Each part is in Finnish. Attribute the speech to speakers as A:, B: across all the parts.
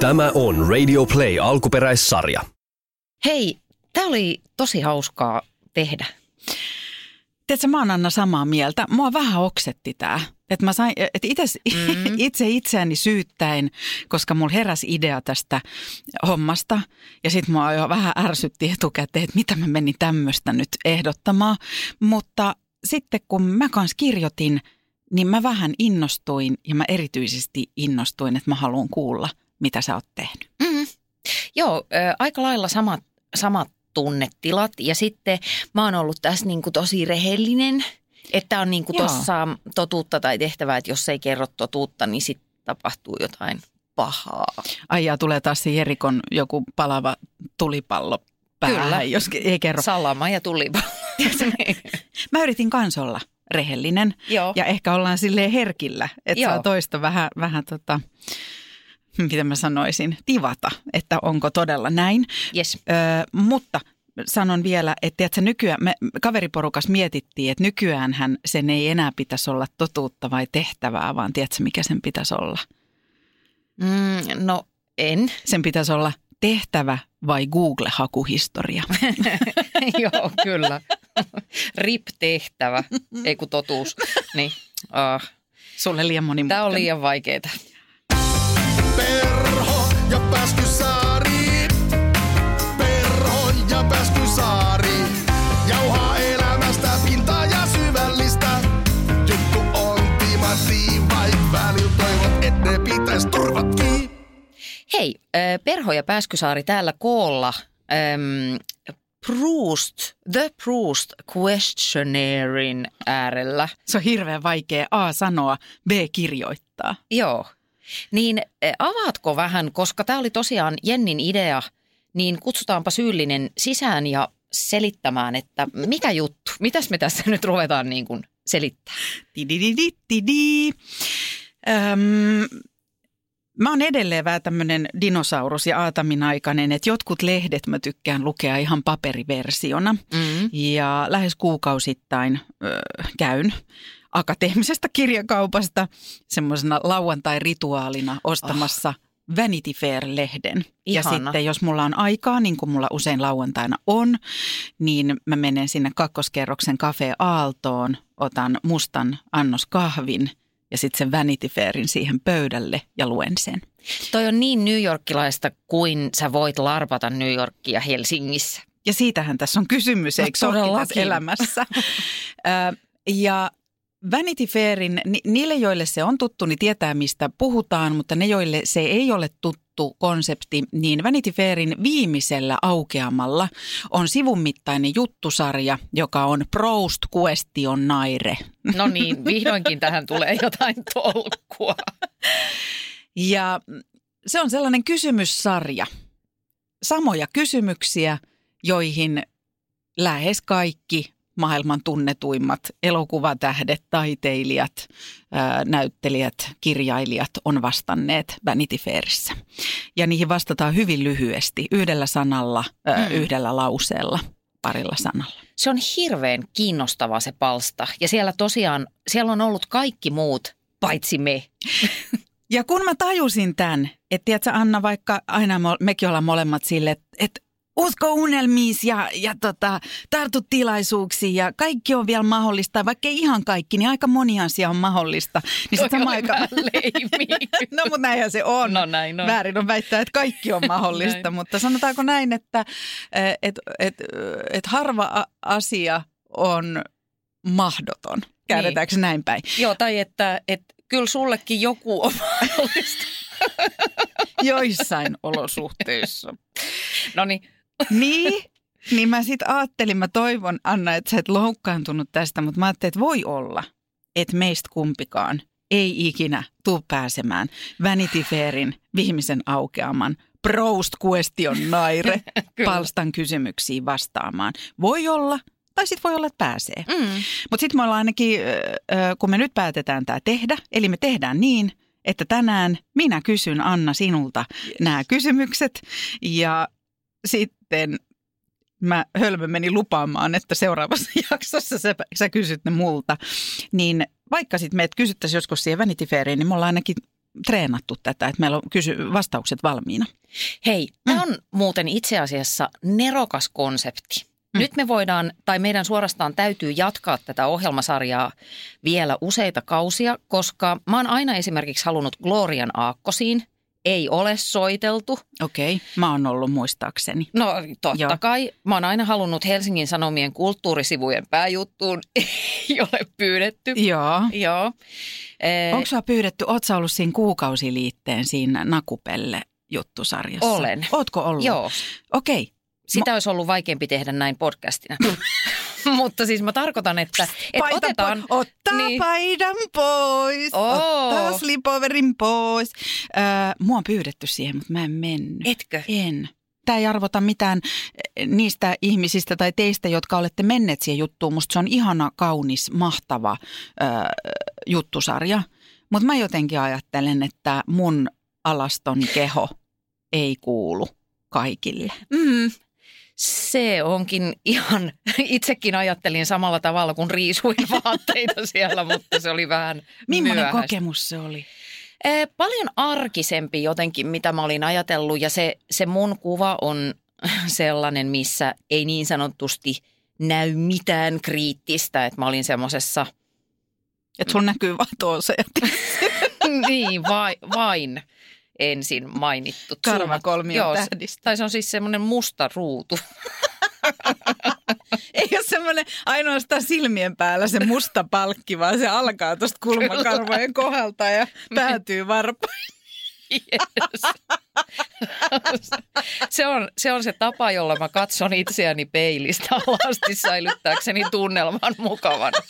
A: Tämä on Radio Play alkuperäissarja.
B: Hei, tämä oli tosi hauskaa tehdä.
C: Tiedätkö, mä oon Anna samaa mieltä. Mua vähän oksetti tää. Että mä sain, että itse, mm. itse itseäni syyttäen, koska mulla heräsi idea tästä hommasta. Ja sitten mua jo vähän ärsytti etukäteen, että mitä mä menin tämmöistä nyt ehdottamaan. Mutta sitten kun mä kanssa kirjoitin, niin mä vähän innostuin ja mä erityisesti innostuin, että mä haluan kuulla, mitä sä oot tehnyt.
B: Mm. Joo, äh, aika lailla samat, samat tunnetilat. Ja sitten mä oon ollut tässä niin kuin tosi rehellinen, että on niin kuin tuossa totuutta tai tehtävää, että jos ei kerro totuutta, niin sitten tapahtuu jotain pahaa.
C: Ai ja tulee taas se Jerikon joku palava tulipallo päähän, Kyllä. jos ei kerro.
B: Salama ja tulipallo.
C: Mä yritin kans olla rehellinen Joo. ja ehkä ollaan silleen herkillä, että saa toista vähän, vähän tota, mitä mä sanoisin, tivata, että onko todella näin.
B: Yes.
C: Ö, mutta sanon vielä, että tiedätkö, nykyään, me kaveriporukas mietittiin, että nykyäänhän sen ei enää pitäisi olla totuutta vai tehtävää, vaan tiedätkö, mikä sen pitäisi olla?
B: Mm, no en.
C: Sen pitäisi olla tehtävä vai Google-hakuhistoria?
B: Joo, kyllä. RIP-tehtävä, ei kun totuus. Niin, uh.
C: Sulle liian moni
B: Tämä on liian vaikeaa.
D: Perho ja Pääskysaari. Perho ja Pääskysaari. Jauhaa elämästä pintaa ja syvällistä. Juttu on timanttiin, vaik välillä toivot, et ne pitäis turvatkin.
B: Hei, Perho ja Pääskysaari täällä koolla. Ähm, Proust, The Proust Questionairein äärellä.
C: Se on hirveän vaikea A sanoa, B kirjoittaa.
B: Joo. Niin avaatko vähän, koska tämä oli tosiaan Jennin idea, niin kutsutaanpa syyllinen sisään ja selittämään, että mikä juttu, mitäs me tässä nyt ruvetaan niin kuin selittää.
C: Tidididididi. Öm, Mä oon edelleen vähän tämmöinen dinosaurus ja aataminaikainen, että jotkut lehdet mä tykkään lukea ihan paperiversiona. Mm. Ja lähes kuukausittain ö, käyn akateemisesta kirjakaupasta semmoisena lauantai-rituaalina ostamassa oh. Vanity Fair-lehden. Ihana. Ja sitten jos mulla on aikaa, niin kuin mulla usein lauantaina on, niin mä menen sinne kakkoskerroksen Cafe Aaltoon, otan mustan annoskahvin – ja sitten sen Vanity Fairin siihen pöydälle ja luen sen.
B: Toi on niin New Yorkilaista kuin sä voit larpata New Yorkia Helsingissä.
C: Ja siitähän tässä on kysymys, no, eikö ole tässä elämässä? ja Vanity Fairin, niille joille se on tuttu, niin tietää mistä puhutaan, mutta ne joille se ei ole tuttu konsepti, niin Vanity Fairin viimeisellä aukeamalla on sivun mittainen juttusarja, joka on Proust Question Naire.
B: No niin, vihdoinkin tähän tulee jotain tolkkua.
C: Ja se on sellainen kysymyssarja. Samoja kysymyksiä, joihin lähes kaikki maailman tunnetuimmat elokuvatähdet, taiteilijat, näyttelijät, kirjailijat on vastanneet Vanity Fairissä. Ja niihin vastataan hyvin lyhyesti, yhdellä sanalla, mm. yhdellä lauseella, parilla sanalla.
B: Se on hirveän kiinnostava se palsta ja siellä tosiaan, siellä on ollut kaikki muut paitsi me.
C: Ja kun mä tajusin tämän, että tiedätkö Anna, vaikka aina mekin ollaan molemmat sille, että, että usko unelmiis ja, ja tota, tartu tilaisuuksiin ja kaikki on vielä mahdollista. Vaikka ei ihan kaikki, niin aika moni asia on mahdollista. Niin
B: Toi sama aika...
C: no mutta näinhän se on.
B: No näin on.
C: Väärin on väittää, että kaikki on mahdollista, mutta sanotaanko näin, että et, et, et harva asia on mahdoton. Käännetäänkö niin. näin päin?
B: Joo, tai että, että kyllä sullekin joku on mahdollista.
C: Joissain olosuhteissa.
B: No niin,
C: niin, niin mä sitten ajattelin, mä toivon Anna, että sä et loukkaantunut tästä, mutta mä ajattelin, että voi olla, että meistä kumpikaan ei ikinä tuu pääsemään Vanity Fairin viimeisen aukeaman Proust Question Naire palstan kysymyksiin vastaamaan. Voi olla, tai sitten voi olla, että pääsee. Mm. Mutta sitten me ollaan ainakin, kun me nyt päätetään tämä tehdä, eli me tehdään niin, että tänään minä kysyn Anna sinulta yes. nämä kysymykset ja sitten mä hölmö meni lupaamaan, että seuraavassa jaksossa sä, sä kysyt ne multa. Niin vaikka sitten meidät kysyttäisiin joskus siihen Vanity Fairiin, niin me ollaan ainakin treenattu tätä, että meillä on kysy- vastaukset valmiina.
B: Hei, tämä on muuten itse asiassa nerokas konsepti.
C: Mm.
B: Nyt me voidaan, tai meidän suorastaan täytyy jatkaa tätä ohjelmasarjaa vielä useita kausia, koska mä oon aina esimerkiksi halunnut Glorian aakkosiin. Ei ole soiteltu.
C: Okei, mä oon ollut muistaakseni.
B: No totta
C: Joo.
B: kai. Mä oon aina halunnut Helsingin Sanomien kulttuurisivujen pääjuttuun. Ei ole pyydetty.
C: Joo.
B: Joo. Eh,
C: Onko sua pyydetty, oot sä ollut siinä kuukausiliitteen siinä Nakupelle juttusarjassa?
B: Olen.
C: Ootko ollut?
B: Joo.
C: Okei.
B: Sitä olisi ollut vaikeampi tehdä näin podcastina. Mutta siis mä tarkoitan, että, että
C: Paita
B: otetaan...
C: po- ottaa
B: niin.
C: paidan pois,
B: Oo.
C: ottaa slipoverin pois. Öö, mua on pyydetty siihen, mutta mä en mennyt.
B: Etkö?
C: En. Tämä ei arvota mitään eh, niistä ihmisistä tai teistä, jotka olette menneet siihen juttuun. Musta se on ihana, kaunis, mahtava ö, juttusarja. Mutta mä jotenkin ajattelen, että mun alaston keho ei kuulu kaikille.
B: Mm, se onkin ihan, itsekin ajattelin samalla tavalla kuin riisuin vaatteita siellä, mutta se oli vähän
C: Millainen
B: myöhäistä.
C: kokemus se oli?
B: Eh, Paljon arkisempi jotenkin, mitä mä olin ajatellut ja se, se mun kuva on sellainen, missä ei niin sanotusti näy mitään kriittistä, että mä olin semmoisessa,
C: Että sulla näkyy vaan tuossa.
B: niin vai, vain ensin mainittu.
C: Karvakolmion
B: Joo, se-
C: tähdistä.
B: Tai se on siis semmoinen musta ruutu.
C: Ei ole semmoinen ainoastaan silmien päällä se musta palkki, vaan se alkaa tuosta kulmakarvojen kohdalta ja päätyy varpaan.
B: Yes. se, on, se on se tapa, jolla mä katson itseäni peilistä alasti säilyttääkseni tunnelman mukavana.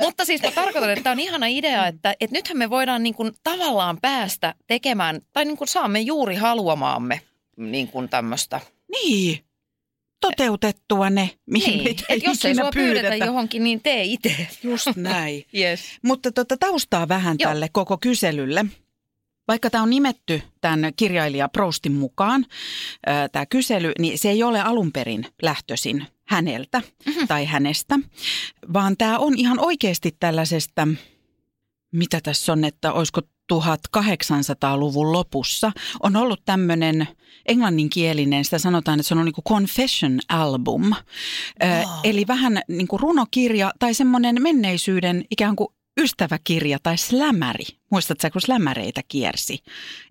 B: Mutta siis mä tarkoitan, että tämä on ihana idea, että, että nythän me voidaan niin kuin tavallaan päästä tekemään, tai niin kuin saamme juuri haluamaamme niin kuin tämmöistä.
C: Niin, toteutettua ne, mihin
B: Niin,
C: mitä
B: että jos ei sua pyydetä
C: pyydetä.
B: johonkin, niin tee itse.
C: Just näin.
B: Yes.
C: Mutta tota, taustaa vähän
B: Joo.
C: tälle koko kyselylle. Vaikka tämä on nimetty tämän kirjailija Proustin mukaan, tämä kysely, niin se ei ole alun perin lähtöisin häneltä mm-hmm. tai hänestä, vaan tämä on ihan oikeasti tällaisesta, mitä tässä on, että olisiko 1800-luvun lopussa, on ollut tämmöinen englanninkielinen, sitä sanotaan, että se on niin kuin confession album. Ö, Eli vähän niin kuin runokirja tai semmoinen menneisyyden ikään kuin ystäväkirja tai slämäri. Muistatko sä, kun slämäreitä kiersi?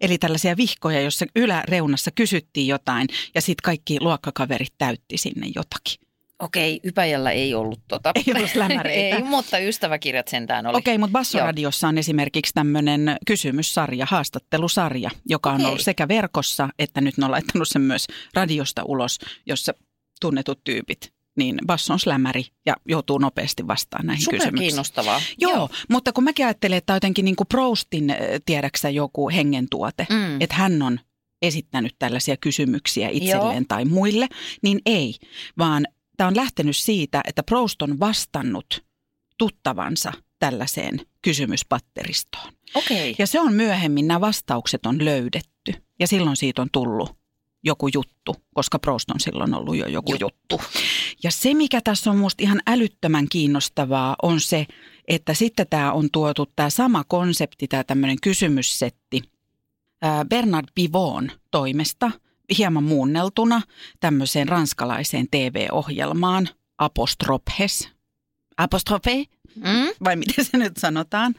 C: Eli tällaisia vihkoja, joissa yläreunassa kysyttiin jotain ja sitten kaikki luokkakaverit täytti sinne jotakin.
B: Okei, Ypäjällä ei ollut tota.
C: Ei ollut lämäreitä.
B: ei, mutta ystäväkirjat sentään oli.
C: Okei, mutta Bassoradiossa on esimerkiksi tämmöinen kysymyssarja, haastattelusarja, joka on
B: Okei.
C: ollut sekä verkossa, että nyt ne on laittanut sen myös radiosta ulos, jossa tunnetut tyypit, niin Basson slämäri ja joutuu nopeasti vastaan näihin
B: Super
C: kysymyksiin.
B: kiinnostavaa.
C: Joo, Joo, mutta kun mäkin ajattelen, että on jotenkin niin kuin Proustin, äh, tiedäksä, joku hengentuote,
B: Mm.
C: että hän on esittänyt tällaisia kysymyksiä itselleen
B: Joo.
C: tai muille, niin ei, vaan tämä on lähtenyt siitä, että Proust on vastannut tuttavansa tällaiseen kysymyspatteristoon.
B: Okei.
C: Ja se on myöhemmin, nämä vastaukset on löydetty ja silloin siitä on tullut joku juttu, koska Proust on silloin ollut jo joku juttu. Ja se, mikä tässä on musta ihan älyttömän kiinnostavaa, on se, että sitten tämä on tuotu tämä sama konsepti, tämä tämmöinen kysymyssetti Bernard Pivon toimesta, hieman muunneltuna tämmöiseen ranskalaiseen TV-ohjelmaan Apostrophes. Apostrophe,
B: Mm?
C: vai miten se nyt sanotaan.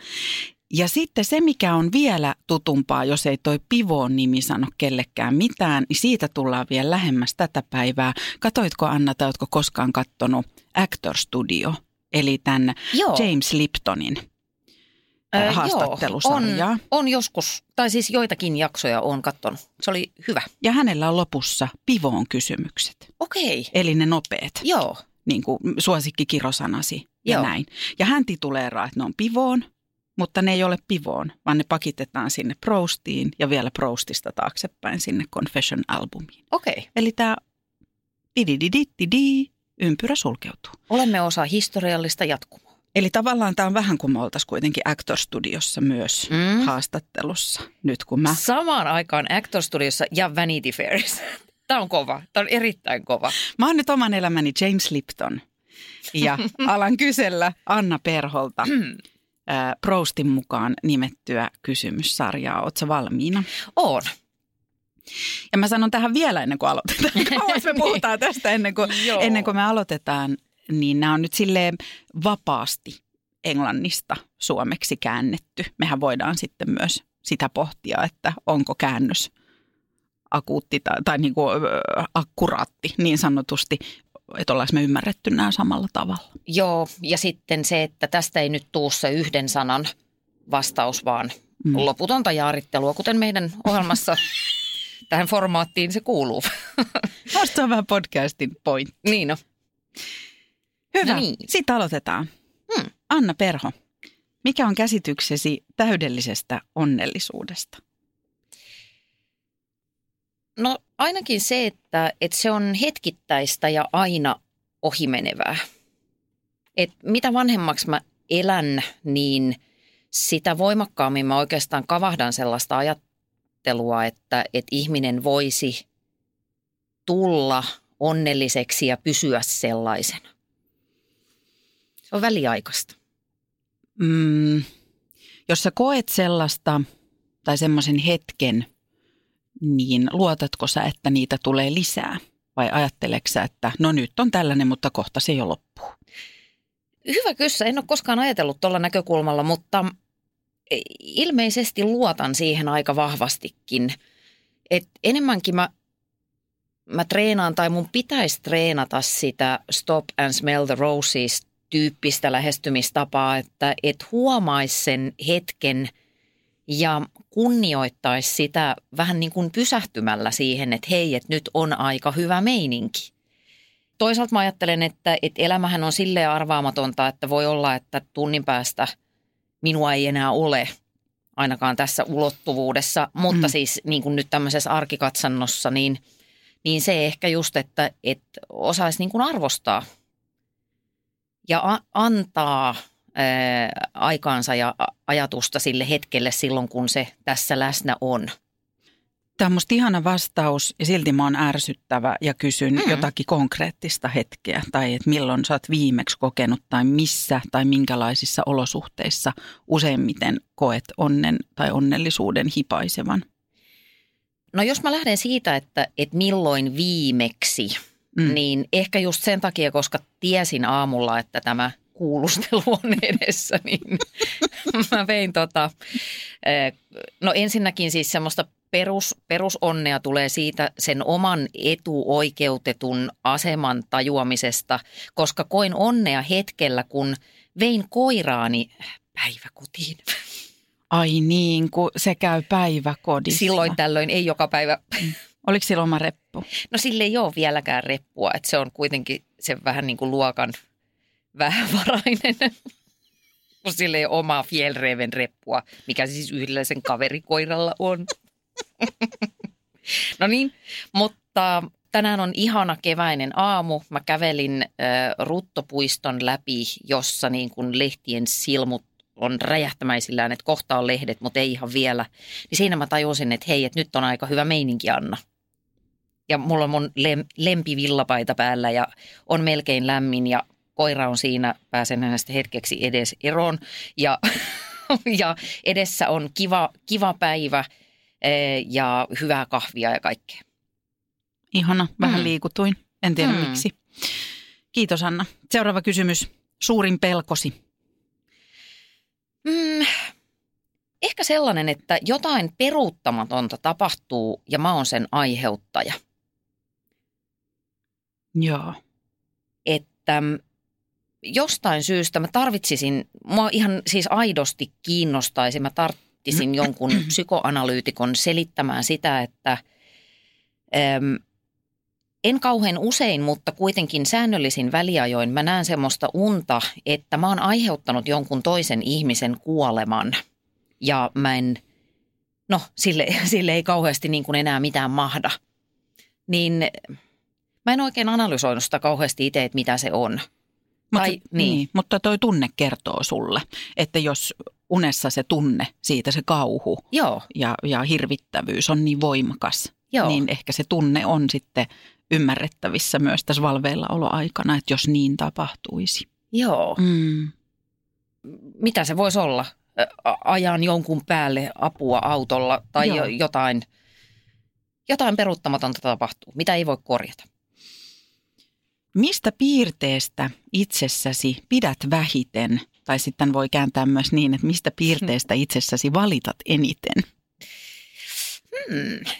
C: Ja sitten se, mikä on vielä tutumpaa, jos ei toi Pivon nimi sano kellekään mitään, niin siitä tullaan vielä lähemmäs tätä päivää. Katoitko Anna tai ootko koskaan kattonut Actor Studio, eli tämän
B: Joo.
C: James Liptonin
B: Ö,
C: ää,
B: joo,
C: haastattelusarjaa.
B: On, on joskus, tai siis joitakin jaksoja on katsonut. Se oli hyvä.
C: Ja hänellä on lopussa Pivon kysymykset,
B: Okei.
C: eli ne nopeat,
B: Joo.
C: niin kuin suosikkikirjosanasi ja
B: Joo.
C: näin. Ja hän tituleeraa, että ne on Pivoon, mutta ne ei ole Pivoon, vaan ne pakitetaan sinne Proustiin ja vielä Proustista taaksepäin sinne Confession albumiin.
B: Okei.
C: Eli tämä di ympyrä sulkeutuu.
B: Olemme osa historiallista jatkumoa.
C: Eli tavallaan tämä on vähän kuin me oltaisiin kuitenkin Actor Studiossa myös
B: Mm.
C: mm. haastattelussa. Nyt kun mä...
B: Samaan aikaan Actor Studiossa ja Vanity Fairissa. Tämä on kova. Tämä on erittäin kova.
C: Mä oon nyt oman elämäni James Lipton ja alan kysellä Anna Perholta ää, Proustin mukaan nimettyä kysymyssarjaa. Oletko valmiina?
B: On.
C: Ja mä sanon tähän vielä ennen kuin aloitetaan. Kauas me puhutaan tästä ennen kuin, ennen kuin me aloitetaan. Niin nämä on nyt silleen vapaasti englannista suomeksi käännetty. Mehän voidaan sitten myös sitä pohtia, että onko käännös akuutti tai, tai niin kuin, akkuraatti niin sanotusti, että ollaanko me ymmärretty nämä samalla tavalla.
B: Joo, ja sitten se, että tästä ei nyt tuu se yhden sanan vastaus, vaan
C: Mm.
B: loputonta jaarittelua, kuten meidän ohjelmassa tähän formaattiin se kuuluu.
C: On vähän podcastin point.
B: niin no.
C: Hyvä,
B: No niin.
C: sitten aloitetaan.
B: Hmm.
C: Anna Perho, mikä on käsityksesi täydellisestä onnellisuudesta?
B: No ainakin se, että, että se on hetkittäistä ja aina ohimenevää. Et mitä vanhemmaksi mä elän, niin sitä voimakkaammin mä oikeastaan kavahdan sellaista ajattelua, että, että ihminen voisi tulla onnelliseksi ja pysyä sellaisena. Se on väliaikaista.
C: Mm, jos sä koet sellaista tai semmoisen hetken, niin luotatko sä, että niitä tulee lisää? Vai ajatteleksä, sä, että no nyt on tällainen, mutta kohta se jo loppuu?
B: Hyvä kyssä. En ole koskaan ajatellut tuolla näkökulmalla, mutta ilmeisesti luotan siihen aika vahvastikin. Et enemmänkin mä, mä treenaan tai mun pitäisi treenata sitä stop and smell the roses tyyppistä lähestymistapaa, että et huomaisi sen hetken ja kunnioittaisi sitä vähän niin kuin pysähtymällä siihen, että hei, että nyt on aika hyvä meininki. Toisaalta mä ajattelen, että, että elämähän on silleen arvaamatonta, että voi olla, että tunnin päästä minua ei enää ole ainakaan tässä ulottuvuudessa, mutta
C: Mm.
B: siis niin kuin nyt tämmöisessä arkikatsannossa, niin, niin se ehkä just, että, että osaisi niin kuin arvostaa ja a- antaa ää, aikaansa ja ajatusta sille hetkelle silloin, kun se tässä läsnä on.
C: Tämä on musta ihana vastaus ja silti mä oon ärsyttävä ja kysyn mm. jotakin konkreettista hetkeä. Tai että milloin sä oot viimeksi kokenut tai missä tai minkälaisissa olosuhteissa useimmiten koet onnen tai onnellisuuden hipaisevan.
B: No jos mä lähden siitä, että, että milloin viimeksi,
C: Mm.
B: mm. niin ehkä just sen takia, koska tiesin aamulla, että tämä kuulustelu on edessä, niin mä vein tota, no ensinnäkin siis semmoista perus, perusonnea tulee siitä sen oman etuoikeutetun aseman tajuamisesta, koska koin onnea hetkellä, kun vein koiraani päiväkotiin.
C: Ai niin, kun se käy päiväkodissa.
B: Silloin tällöin, ei joka päivä
C: Oliko sillä oma reppu?
B: No sille ei ole vieläkään reppua, että se on kuitenkin se vähän niin kuin luokan vähävarainen. Kun sille ei ole omaa Fjellreven reppua, mikä siis yhdellä sen kaverikoiralla on. no niin, mutta tänään on ihana keväinen aamu. Mä kävelin äh, Ruttopuiston läpi, jossa niin kuin lehtien silmut on räjähtämäisillään, että kohta on lehdet, mutta ei ihan vielä. Niin siinä mä tajusin, että hei, että nyt on aika hyvä meininki, Anna ja mulla on mun lem, lempivillapaita päällä ja on melkein lämmin ja koira on siinä, pääsen hänestä hetkeksi edes eroon ja, ja edessä on kiva, kiva päivä eh, ja hyvää kahvia ja kaikkea.
C: Ihana, vähän
B: Mm.
C: liikutuin. En tiedä
B: Mm.
C: miksi. Kiitos Anna. Seuraava kysymys. Suurin pelkosi.
B: Mm, ehkä sellainen, että jotain peruuttamatonta tapahtuu ja mä oon sen aiheuttaja.
C: Joo.
B: että mm, jostain syystä mä tarvitsisin, mua ihan siis aidosti kiinnostaisi, mä tarvitsisin jonkun psykoanalyytikon selittämään sitä, että äm, en kauhean usein, mutta kuitenkin säännöllisin väliajoin mä näen semmoista unta, että mä oon aiheuttanut jonkun toisen ihmisen kuoleman ja mä en, no sille, sille ei kauheasti niin kuin enää mitään mahda. Niin mä en oikein analysoinut sitä kauheasti itse, että mitä se on.
C: Mutta,
B: Tai-
C: niin.
B: niin.
C: mutta toi tunne kertoo sulle, että jos unessa se tunne, siitä se kauhu
B: Joo,
C: ja, ja hirvittävyys on niin voimakas,
B: joo.
C: niin ehkä se tunne on sitten ymmärrettävissä myös tässä valveillaoloaikana, että jos niin tapahtuisi.
B: Joo.
C: Mm.
B: mitä se voisi olla? Ajan jonkun päälle apua autolla tai
C: Joo.
B: jo, jotain, jotain peruuttamatonta tapahtuu, mitä ei voi korjata.
C: Mistä piirteestä itsessäsi pidät vähiten? Tai sitten voi kääntää myös niin, että mistä piirteestä itsessäsi valitat eniten?
B: Hmm.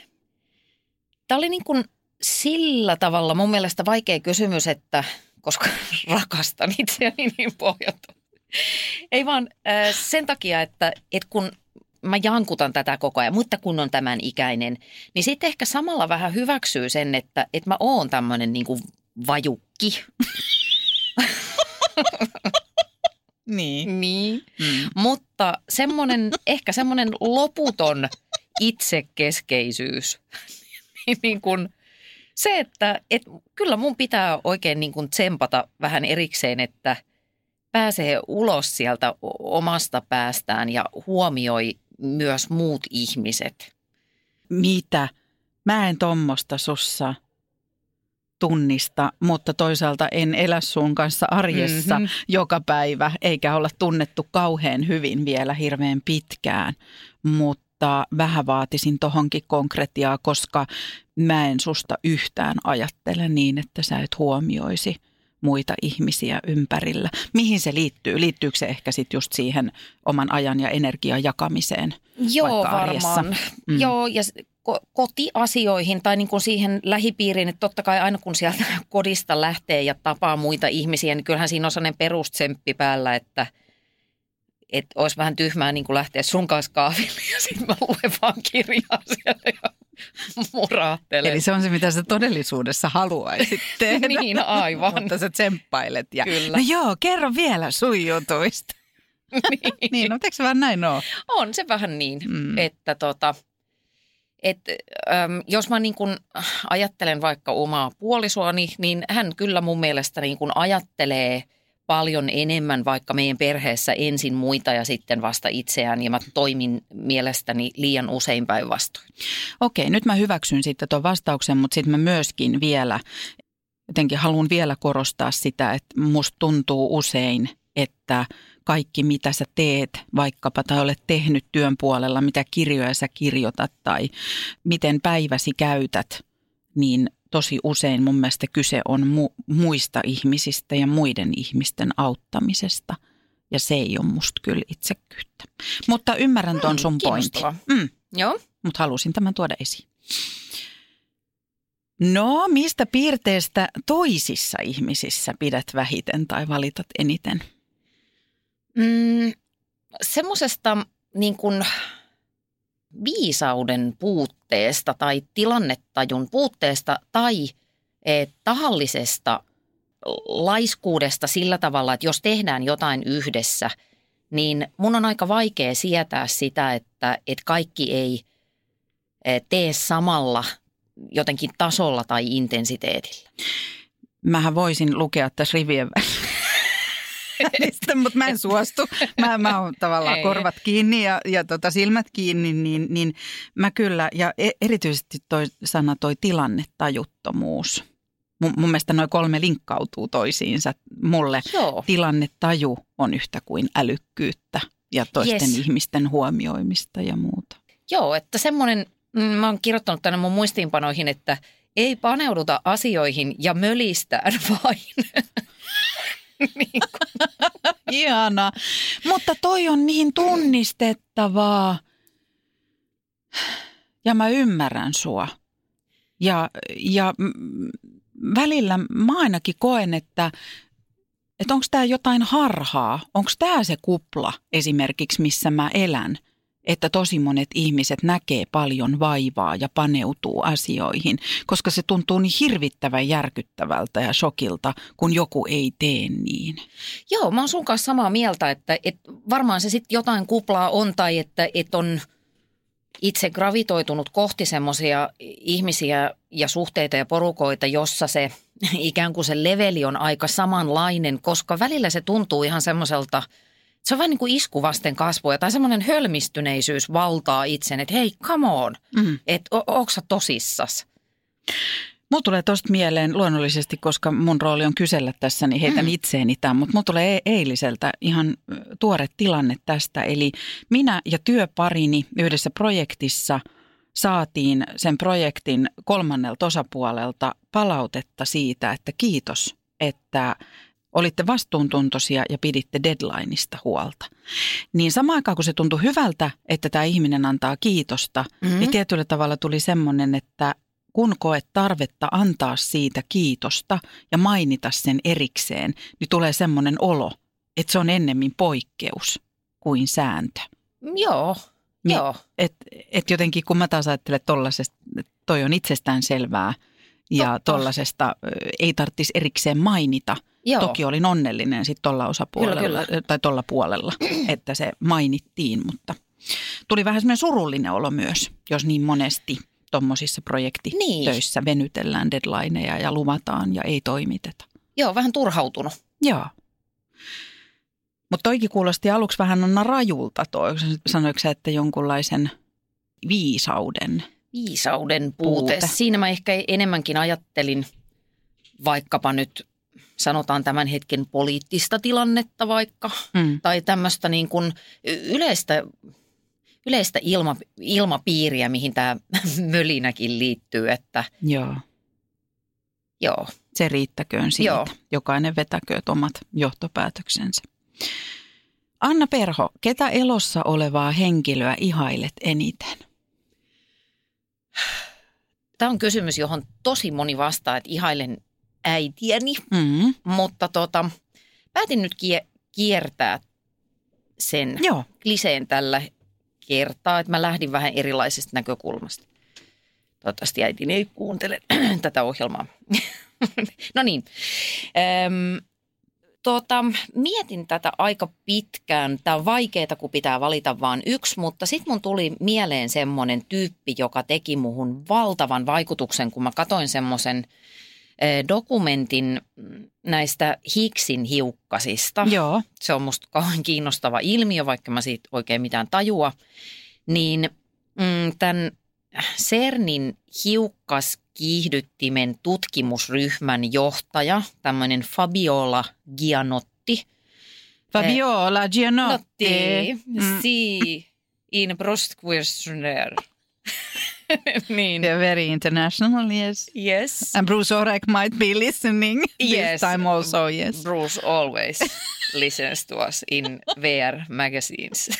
B: Tämä oli niin kuin sillä tavalla mun mielestä vaikea kysymys, että koska rakastan itseäni niin pohjattomasti. Ei vaan äh, sen takia, että, että kun mä jankutan tätä koko ajan, mutta kun on tämän ikäinen, niin sitten ehkä samalla vähän hyväksyy sen, että, että mä oon tämmöinen niin kuin vajukki.
C: Niin.
B: Niin.
C: Mm.
B: Mutta semmoinen, ehkä semmoinen loputon itsekeskeisyys. Niin, niin kuin se, että et kyllä mun pitää oikein niin kuin tsempata vähän erikseen, että pääsee ulos sieltä omasta päästään ja huomioi myös muut ihmiset.
C: Mitä? Mä en tommosta sussa tunnista, mutta toisaalta en elä sun kanssa arjessa
B: Mhm.
C: mm-hmm. joka päivä, eikä olla tunnettu kauhean hyvin vielä hirveän pitkään. Mutta vähän vaatisin tohonkin konkretiaa, koska mä en susta yhtään ajattele niin, että sä et huomioisi muita ihmisiä ympärillä. Mihin se liittyy? Liittyykö se ehkä sitten just siihen oman ajan ja energian jakamiseen?
B: Joo, varmaan.
C: Mm.
B: Joo, ja ko- kotiasioihin tai niin kuin siihen lähipiiriin, että totta kai aina kun sieltä kodista lähtee ja tapaa muita ihmisiä, niin kyllähän siinä on sellainen perustsemppi päällä, että että olisi vähän tyhmää niin kuin lähteä sun kanssa kahville ja sitten mä luen vaan kirjaa siellä ja muraattelen.
C: Eli se on se, mitä sä todellisuudessa haluaisit tehdä.
B: Niin, aivan.
C: Mutta sä tsemppailet. Ja,
B: Kyllä.
C: No joo, kerro vielä sun jutuista.
B: niin.
C: niin, no eikö se vaan näin ole?
B: On se vähän niin,
C: mm.
B: että tota, et, äm, jos mä niin kun ajattelen vaikka omaa puolisoani, niin hän kyllä mun mielestä niin kun ajattelee paljon enemmän vaikka meidän perheessä ensin muita ja sitten vasta itseään ja mä toimin mielestäni liian usein päinvastoin.
C: Okei, nyt mä hyväksyn sitten tuon vastauksen, mutta sitten mä myöskin vielä, jotenkin haluan vielä korostaa sitä, että musta tuntuu usein, että kaikki mitä sä teet vaikkapa tai olet tehnyt työn puolella, mitä kirjoja sä kirjoitat tai miten päiväsi käytät, niin tosi usein mun mielestä kyse on mu- muista ihmisistä ja muiden ihmisten auttamisesta. Ja se ei ole musta kyllä itsekyyttä. Mutta ymmärrän ton
B: Mm,
C: sun pointin. Mm
B: Joo.
C: mutta halusin tämän tuoda esiin. No, mistä piirteestä toisissa ihmisissä pidät vähiten tai valitat eniten?
B: Mm, semmoisesta niin kuin viisauden puutteesta tai tilannetajun puutteesta tai eh, tahallisesta laiskuudesta sillä tavalla, että jos tehdään jotain yhdessä, niin mun on aika vaikea sietää sitä, että, että kaikki ei eh, tee samalla jotenkin tasolla tai intensiteetillä.
C: Mähän voisin lukea tässä rivien mutta mä en suostu. Mä, mä oon tavallaan
B: Ei.
C: korvat kiinni ja, ja tota silmät kiinni, niin, niin mä kyllä, ja e- erityisesti toi sana toi tilannetajuttomuus. Mun, mun mielestä noin kolme linkkautuu toisiinsa mulle.
B: Joo.
C: tilannetaju on yhtä kuin älykkyyttä ja toisten
B: Yes.
C: ihmisten huomioimista ja muuta.
B: Joo, että semmoinen, mm, mä oon kirjoittanut tänne mun muistiinpanoihin, että ei paneuduta asioihin ja mölistään vain. niin.
C: Mutta toi on niin tunnistettavaa. Ja mä ymmärrän sua. Ja, ja välillä mä ainakin koen, että, että onko tämä jotain harhaa. Onko tämä se kupla esimerkiksi, missä mä elän. Että tosi monet ihmiset näkee paljon vaivaa ja paneutuu asioihin, koska se tuntuu niin hirvittävän järkyttävältä ja shokilta, kun joku ei tee niin.
B: joo, mä oon sun kanssa samaa mieltä, että, että varmaan se sitten jotain kuplaa on tai että, että on itse gravitoitunut kohti semmoisia ihmisiä ja suhteita ja porukoita, jossa se ikään kuin se leveli on aika samanlainen, koska välillä se tuntuu ihan semmoiselta, se on vähän niin kuin isku vasten kasvoja tai semmoinen hölmistyneisyys valtaa itsen, että hei, come on,
C: Mm.
B: että o- onko sä tosissas?
C: Mulla tulee tosta mieleen luonnollisesti, koska mun rooli on kysellä tässä, niin heitän mm. itseeni tämän, mutta mulla tulee e- eiliseltä ihan tuore tilanne tästä. Eli minä ja työparini yhdessä projektissa saatiin sen projektin kolmannelta osapuolelta palautetta siitä, että kiitos, että olitte vastuuntuntoisia ja piditte deadlineista huolta. Niin samaan aikaan, kun se tuntui hyvältä, että tämä ihminen antaa kiitosta, mm-hmm. niin tietyllä tavalla tuli semmoinen, että kun koet tarvetta antaa siitä kiitosta ja mainita sen erikseen, niin tulee semmoinen olo, että se on ennemmin poikkeus kuin sääntö.
B: Joo,
C: Mi-
B: joo.
C: Et, et jotenkin kun mä taas ajattelen tollasesta, että toi on itsestään selvää ja tollasesta ei tarvitsisi erikseen mainita.
B: Joo.
C: Toki olin onnellinen sitten tuolla osapuolella
B: Kyllä, kyllä.
C: tai tuolla puolella, että se mainittiin, mutta tuli vähän semmoinen surullinen olo myös, jos niin monesti tuommoisissa projektitöissä venytellään deadlineja ja luvataan ja ei toimiteta.
B: Joo, vähän turhautunut.
C: Joo. Mutta toikin kuulosti aluksi vähän Anna rajulta toi. Sanoiko sä, että jonkunlaisen viisauden?
B: Viisauden puute.
C: Puute.
B: Siinä mä ehkä enemmänkin ajattelin vaikkapa nyt sanotaan tämän hetken poliittista tilannetta vaikka.
C: Mm.
B: Tai tämmöistä niin kuin yleistä, yleistä ilma, ilmapiiriä, mihin tämä mölinäkin liittyy. Että
C: Joo,
B: joo,
C: se riittäköön siitä.
B: Joo.
C: Jokainen vetäköön omat johtopäätöksensä. Anna Perho, ketä elossa olevaa henkilöä ihailet eniten?
B: tämä on kysymys, johon tosi moni vastaa, että ihailen äitiäni.
C: Mm.
B: Mutta tota, päätin nyt kie- kiertää sen
C: Joo,
B: kliseen tällä kertaa, että mä lähdin vähän erilaisesta näkökulmasta. Toivottavasti äitini ei kuuntele tätä ohjelmaa. no niin. Öm, tota, mietin tätä aika pitkään. Tämä on vaikeaa, kun pitää valita vain yksi, mutta sitten mun tuli mieleen semmoinen tyyppi, joka teki muhun valtavan vaikutuksen, kun mä katoin semmoisen dokumentin mm, näistä Higgsin hiukkasista.
C: joo.
B: Se on musta kauhean kiinnostava ilmiö, vaikka mä siitä oikein mitään tajua. Niin mm, tämän CERNin hiukkaskiihdyttimen tutkimusryhmän johtaja, tämmöinen Fabiola Gianotti.
C: Fabiola Gianotti.
B: Mm. Si in Brustquestioner. niin.
C: They're very international, yes.
B: Yes.
C: And Bruce Orek might be listening this
B: Yes.
C: time also, yes.
B: Bruce always listens to us in VR magazines.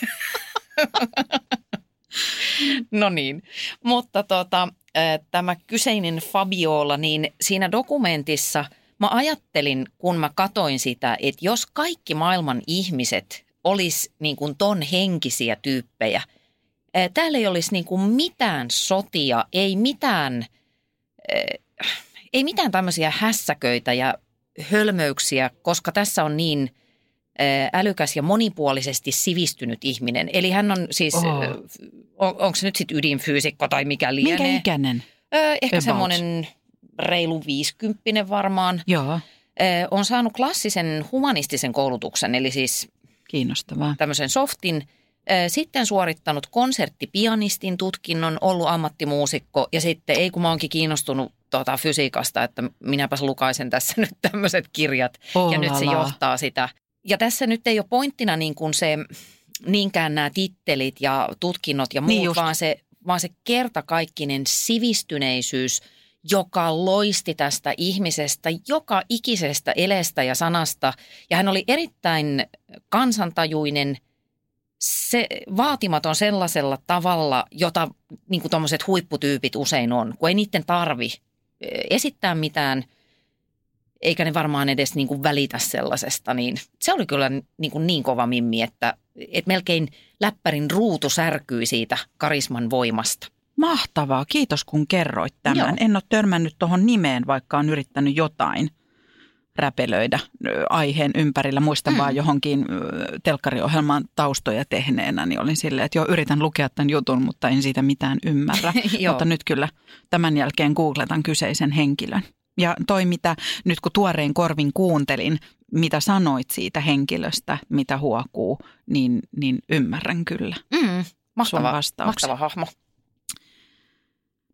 B: no niin, mutta tota, tämä kyseinen Fabiola, niin siinä dokumentissa mä ajattelin, kun mä katoin sitä, että jos kaikki maailman ihmiset olisi niin kuin ton henkisiä tyyppejä, täällä ei olisi niin kuin mitään sotia, ei mitään, ei mitään tämmöisiä hässäköitä ja hölmöyksiä, koska tässä on niin älykäs ja monipuolisesti sivistynyt ihminen. Eli hän on siis,
C: Oh.
B: on, onko se nyt sitten ydinfyysikko tai mikä
C: Minkä
B: lienee?
C: ikäinen?
B: Ö, ehkä semmoinen reilu viisikymppinen varmaan.
C: Joo,
B: on saanut klassisen humanistisen koulutuksen, eli siis
C: kiinnostavaa.
B: tämmöisen softin. Sitten suorittanut konserttipianistin tutkinnon, ollut ammattimuusikko ja sitten ei kun mä oonkin kiinnostunut tota, fysiikasta, että minäpäs lukaisen tässä nyt tämmöiset kirjat
C: Oh
B: ja nyt se johtaa sitä. Ja tässä nyt ei ole pointtina niin kuin se, niinkään nämä tittelit ja tutkinnot ja muut,
C: Niin
B: niin
C: just.
B: vaan se, vaan se kertakaikkinen sivistyneisyys, joka loisti tästä ihmisestä joka ikisestä elestä ja sanasta. Ja hän oli erittäin kansantajuinen, se, vaatimaton sellaisella tavalla, jota niin kuin tuommoiset huipputyypit usein on, kun ei niiden tarvi eh, esittää mitään, eikä ne varmaan edes niin kuin välitä sellaisesta, niin se oli kyllä niin, kuin niin kova mimmi, että, että melkein läppärin ruutu särkyi siitä karisman voimasta.
C: Mahtavaa, kiitos kun kerroit tämän.
B: Joo.
C: En ole törmännyt tuohon nimeen, vaikka on yrittänyt jotain räpelöidä aiheen ympärillä. Muistan mm. vaan johonkin telkkariohjelman taustoja tehneenä, niin olin silleen, että joo, yritän lukea tämän jutun, mutta en siitä mitään ymmärrä. Mutta nyt kyllä tämän jälkeen googletan kyseisen henkilön. Ja toi, mitä nyt kun tuorein korvin kuuntelin, mitä sanoit siitä henkilöstä, mitä huokuu, niin, niin ymmärrän kyllä.
B: Mm, mahtava, mahtava hahmo.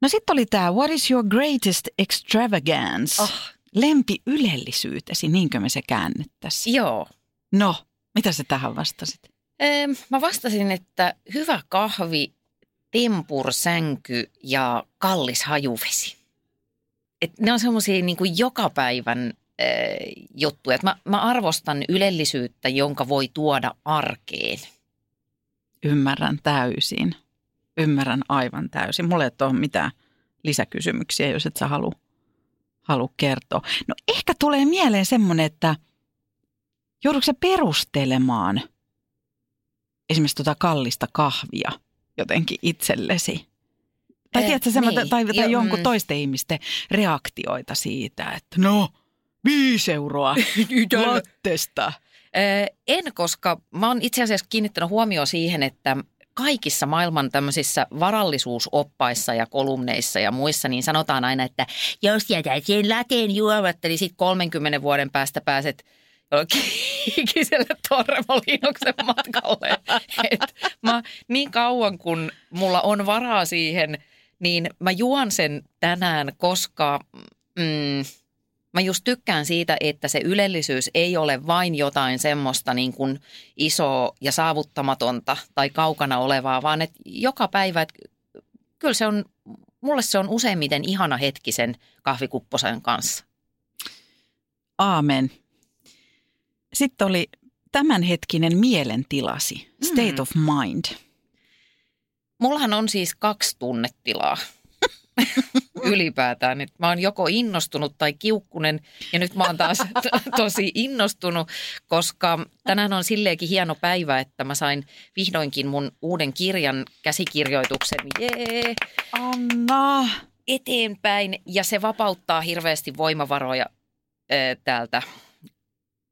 C: No sitten oli tämä What is your greatest extravagance?
B: Oh.
C: Lempi ylellisyytesi, niinkö me se käännettäisiin?
B: Joo.
C: No, mitä sä tähän vastasit?
B: Öö, mä vastasin, että hyvä kahvi, tempursänky ja kallis hajuvesi. Et ne on semmoisia niin kuin joka päivän öö, juttuja. Et mä, mä arvostan ylellisyyttä, jonka voi tuoda arkeen.
C: Ymmärrän täysin. Ymmärrän aivan täysin. Mulle ei ole mitään lisäkysymyksiä, jos et sä halua halu kertoa. No ehkä tulee mieleen semmoinen, että joudutko sä perustelemaan esimerkiksi tuota kallista kahvia jotenkin itsellesi? Tai,
B: Eh,
C: tiedätkö,
B: niin.
C: tai, tai
B: Joo,
C: jonkun
B: mm.
C: toisten ihmisten reaktioita siitä, että no, viisi euroa lattesta.
B: Öö, en, koska mä oon itse asiassa kiinnittänyt huomioon siihen, että kaikissa maailman tämmöisissä varallisuusoppaissa ja kolumneissa ja muissa, niin sanotaan aina, että jos jätät sen lateen juomat, niin sitten 30 vuoden päästä pääset jollekin ikiselle Torremoliinoksen matkalle. Et mä niin kauan kun mulla on varaa siihen, niin mä juon sen tänään, koska mm, mä just tykkään siitä, että se ylellisyys ei ole vain jotain semmoista niin kuin isoa ja saavuttamatonta tai kaukana olevaa, vaan että joka päivä, että kyllä se on, mulle se on useimmiten ihana hetki sen kahvikupposen kanssa.
C: Aamen. Sitten oli tämänhetkinen mielentilasi, state
B: Mm.
C: of mind.
B: Mullahan on siis kaksi tunnetilaa ylipäätään. Et mä oon joko innostunut tai kiukkunen ja nyt mä oon taas to- tosi innostunut, koska tänään on silleenkin hieno päivä, että mä sain vihdoinkin mun uuden kirjan käsikirjoituksen jee,
C: Anna.
B: eteenpäin ja se vapauttaa hirveästi voimavaroja ö, täältä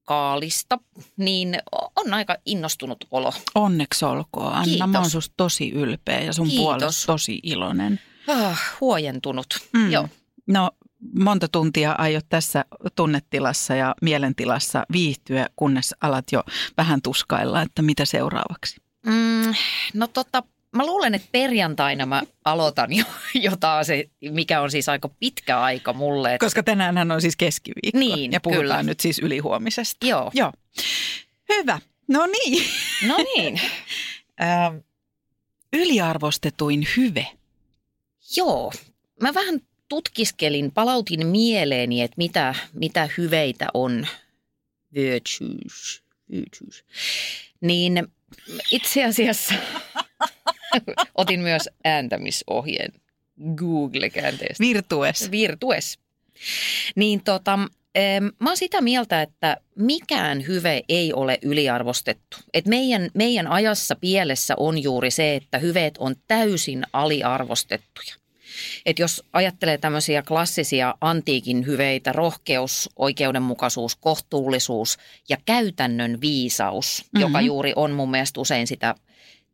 B: kaalista, niin on aika innostunut olo.
C: Onneksi olkoon, Anna. Mä oon
B: Kiitos.
C: tosi ylpeä ja sun
B: Kiitos.
C: puolesta tosi iloinen.
B: Ah, huojentunut.
C: Mm.
B: Joo.
C: No, monta tuntia aiot tässä tunnetilassa ja mielentilassa viihtyä, kunnes alat jo vähän tuskailla, että mitä seuraavaksi?
B: Mm, no tota, mä luulen, että perjantaina mä aloitan jo, jo taas, se, mikä on siis aika pitkä aika mulle. Että,
C: Koska tänään on siis keskiviikko
B: Niin,
C: ja puhutaan
B: kyllä.
C: nyt siis ylihuomisesta.
B: joo,
C: Joo. Hyvä. No niin.
B: no niin.
C: Ähm, yliarvostetuin hyve.
B: Joo, mä vähän tutkiskelin, palautin mieleeni, että mitä, mitä hyveitä on. Virtues, virtues. Niin itse asiassa otin myös ääntämisohjeen Google-käänteestä.
C: Virtues.
B: Virtues. Niin tota, mä oon sitä mieltä, että mikään hyve ei ole yliarvostettu. Et meidän, meidän ajassa pielessä on juuri se, että hyveet on täysin aliarvostettuja. Et jos ajattelee tämmöisiä klassisia antiikin hyveitä, rohkeus, oikeudenmukaisuus, kohtuullisuus ja käytännön viisaus, mm-hmm. joka juuri on mun mielestä usein sitä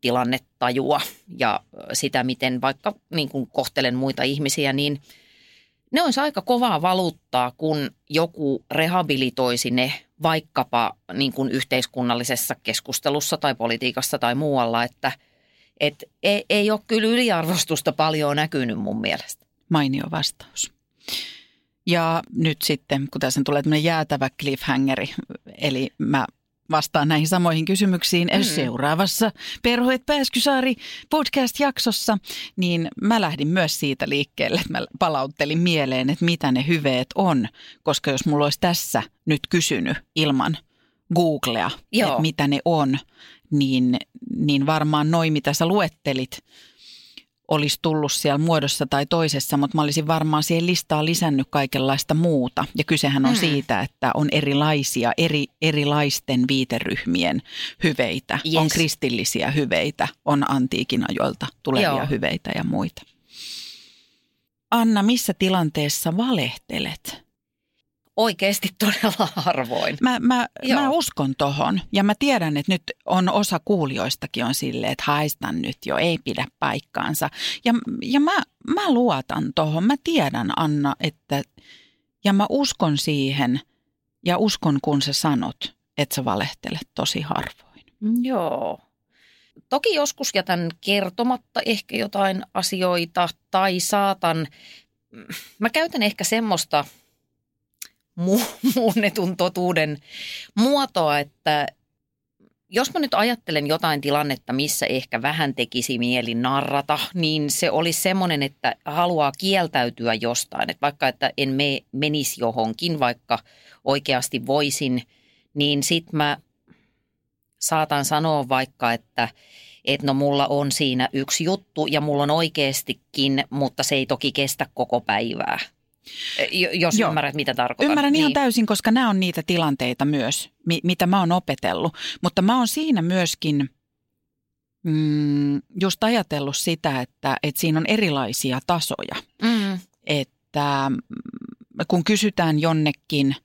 B: tilannetajua ja sitä, miten vaikka niin kuin kohtelen muita ihmisiä, niin ne olisi aika kovaa valuuttaa, kun joku rehabilitoisi ne vaikkapa niin kuin yhteiskunnallisessa keskustelussa tai politiikassa tai muualla, että et ei, ei ole kyllä yliarvostusta paljon näkynyt mun mielestä.
C: Mainio vastaus. Ja nyt sitten, kun tässä tulee tämmöinen jäätävä cliffhangeri, eli mä vastaan näihin samoihin kysymyksiin mm. seuraavassa Perho et Pääskysaari podcast-jaksossa, niin mä lähdin myös siitä liikkeelle, että mä palauttelin mieleen, että mitä ne hyveet on, koska jos mulla olisi tässä nyt kysynyt ilman Googlea,
B: Joo.
C: että mitä ne on, niin, niin varmaan noin, mitä sä luettelit, olisi tullut siellä muodossa tai toisessa, mutta mä olisin varmaan siihen listaan lisännyt kaikenlaista muuta. Ja kysehän on
B: Mm.
C: siitä, että on erilaisia, eri, erilaisten viiteryhmien hyveitä.
B: Yes.
C: On kristillisiä hyveitä, on antiikin ajoilta tulevia
B: Joo.
C: hyveitä ja muita. Anna, missä tilanteessa valehtelet?
B: Oikeasti todella harvoin.
C: Mä, mä,
B: Joo.
C: mä uskon tohon ja mä tiedän, että nyt on osa kuulijoistakin on silleen, että haistan nyt jo, ei pidä paikkaansa. Ja, ja mä, mä luotan tohon, mä tiedän Anna, että ja mä uskon siihen ja uskon kun sä sanot, että sä valehtelet tosi harvoin.
B: Joo. toki joskus jätän kertomatta ehkä jotain asioita tai saatan, mä käytän ehkä semmoista mu- muunnetun totuuden muotoa, että jos mä nyt ajattelen jotain tilannetta, missä ehkä vähän tekisi mieli narrata, niin se olisi semmoinen, että haluaa kieltäytyä jostain. Että vaikka että en me, menisi johonkin, vaikka oikeasti voisin, niin sit mä saatan sanoa vaikka, että että no mulla on siinä yksi juttu ja mulla on oikeastikin, mutta se ei toki kestä koko päivää. Jos Joo. ymmärrät, mitä tarkoitan.
C: Ymmärrän niin. ihan täysin, koska nämä on niitä tilanteita myös, mitä mä oon opetellut. Mutta mä oon siinä myöskin mm, just ajatellut sitä, että, että siinä on erilaisia tasoja. Mm. Että mm, kun kysytään jonnekin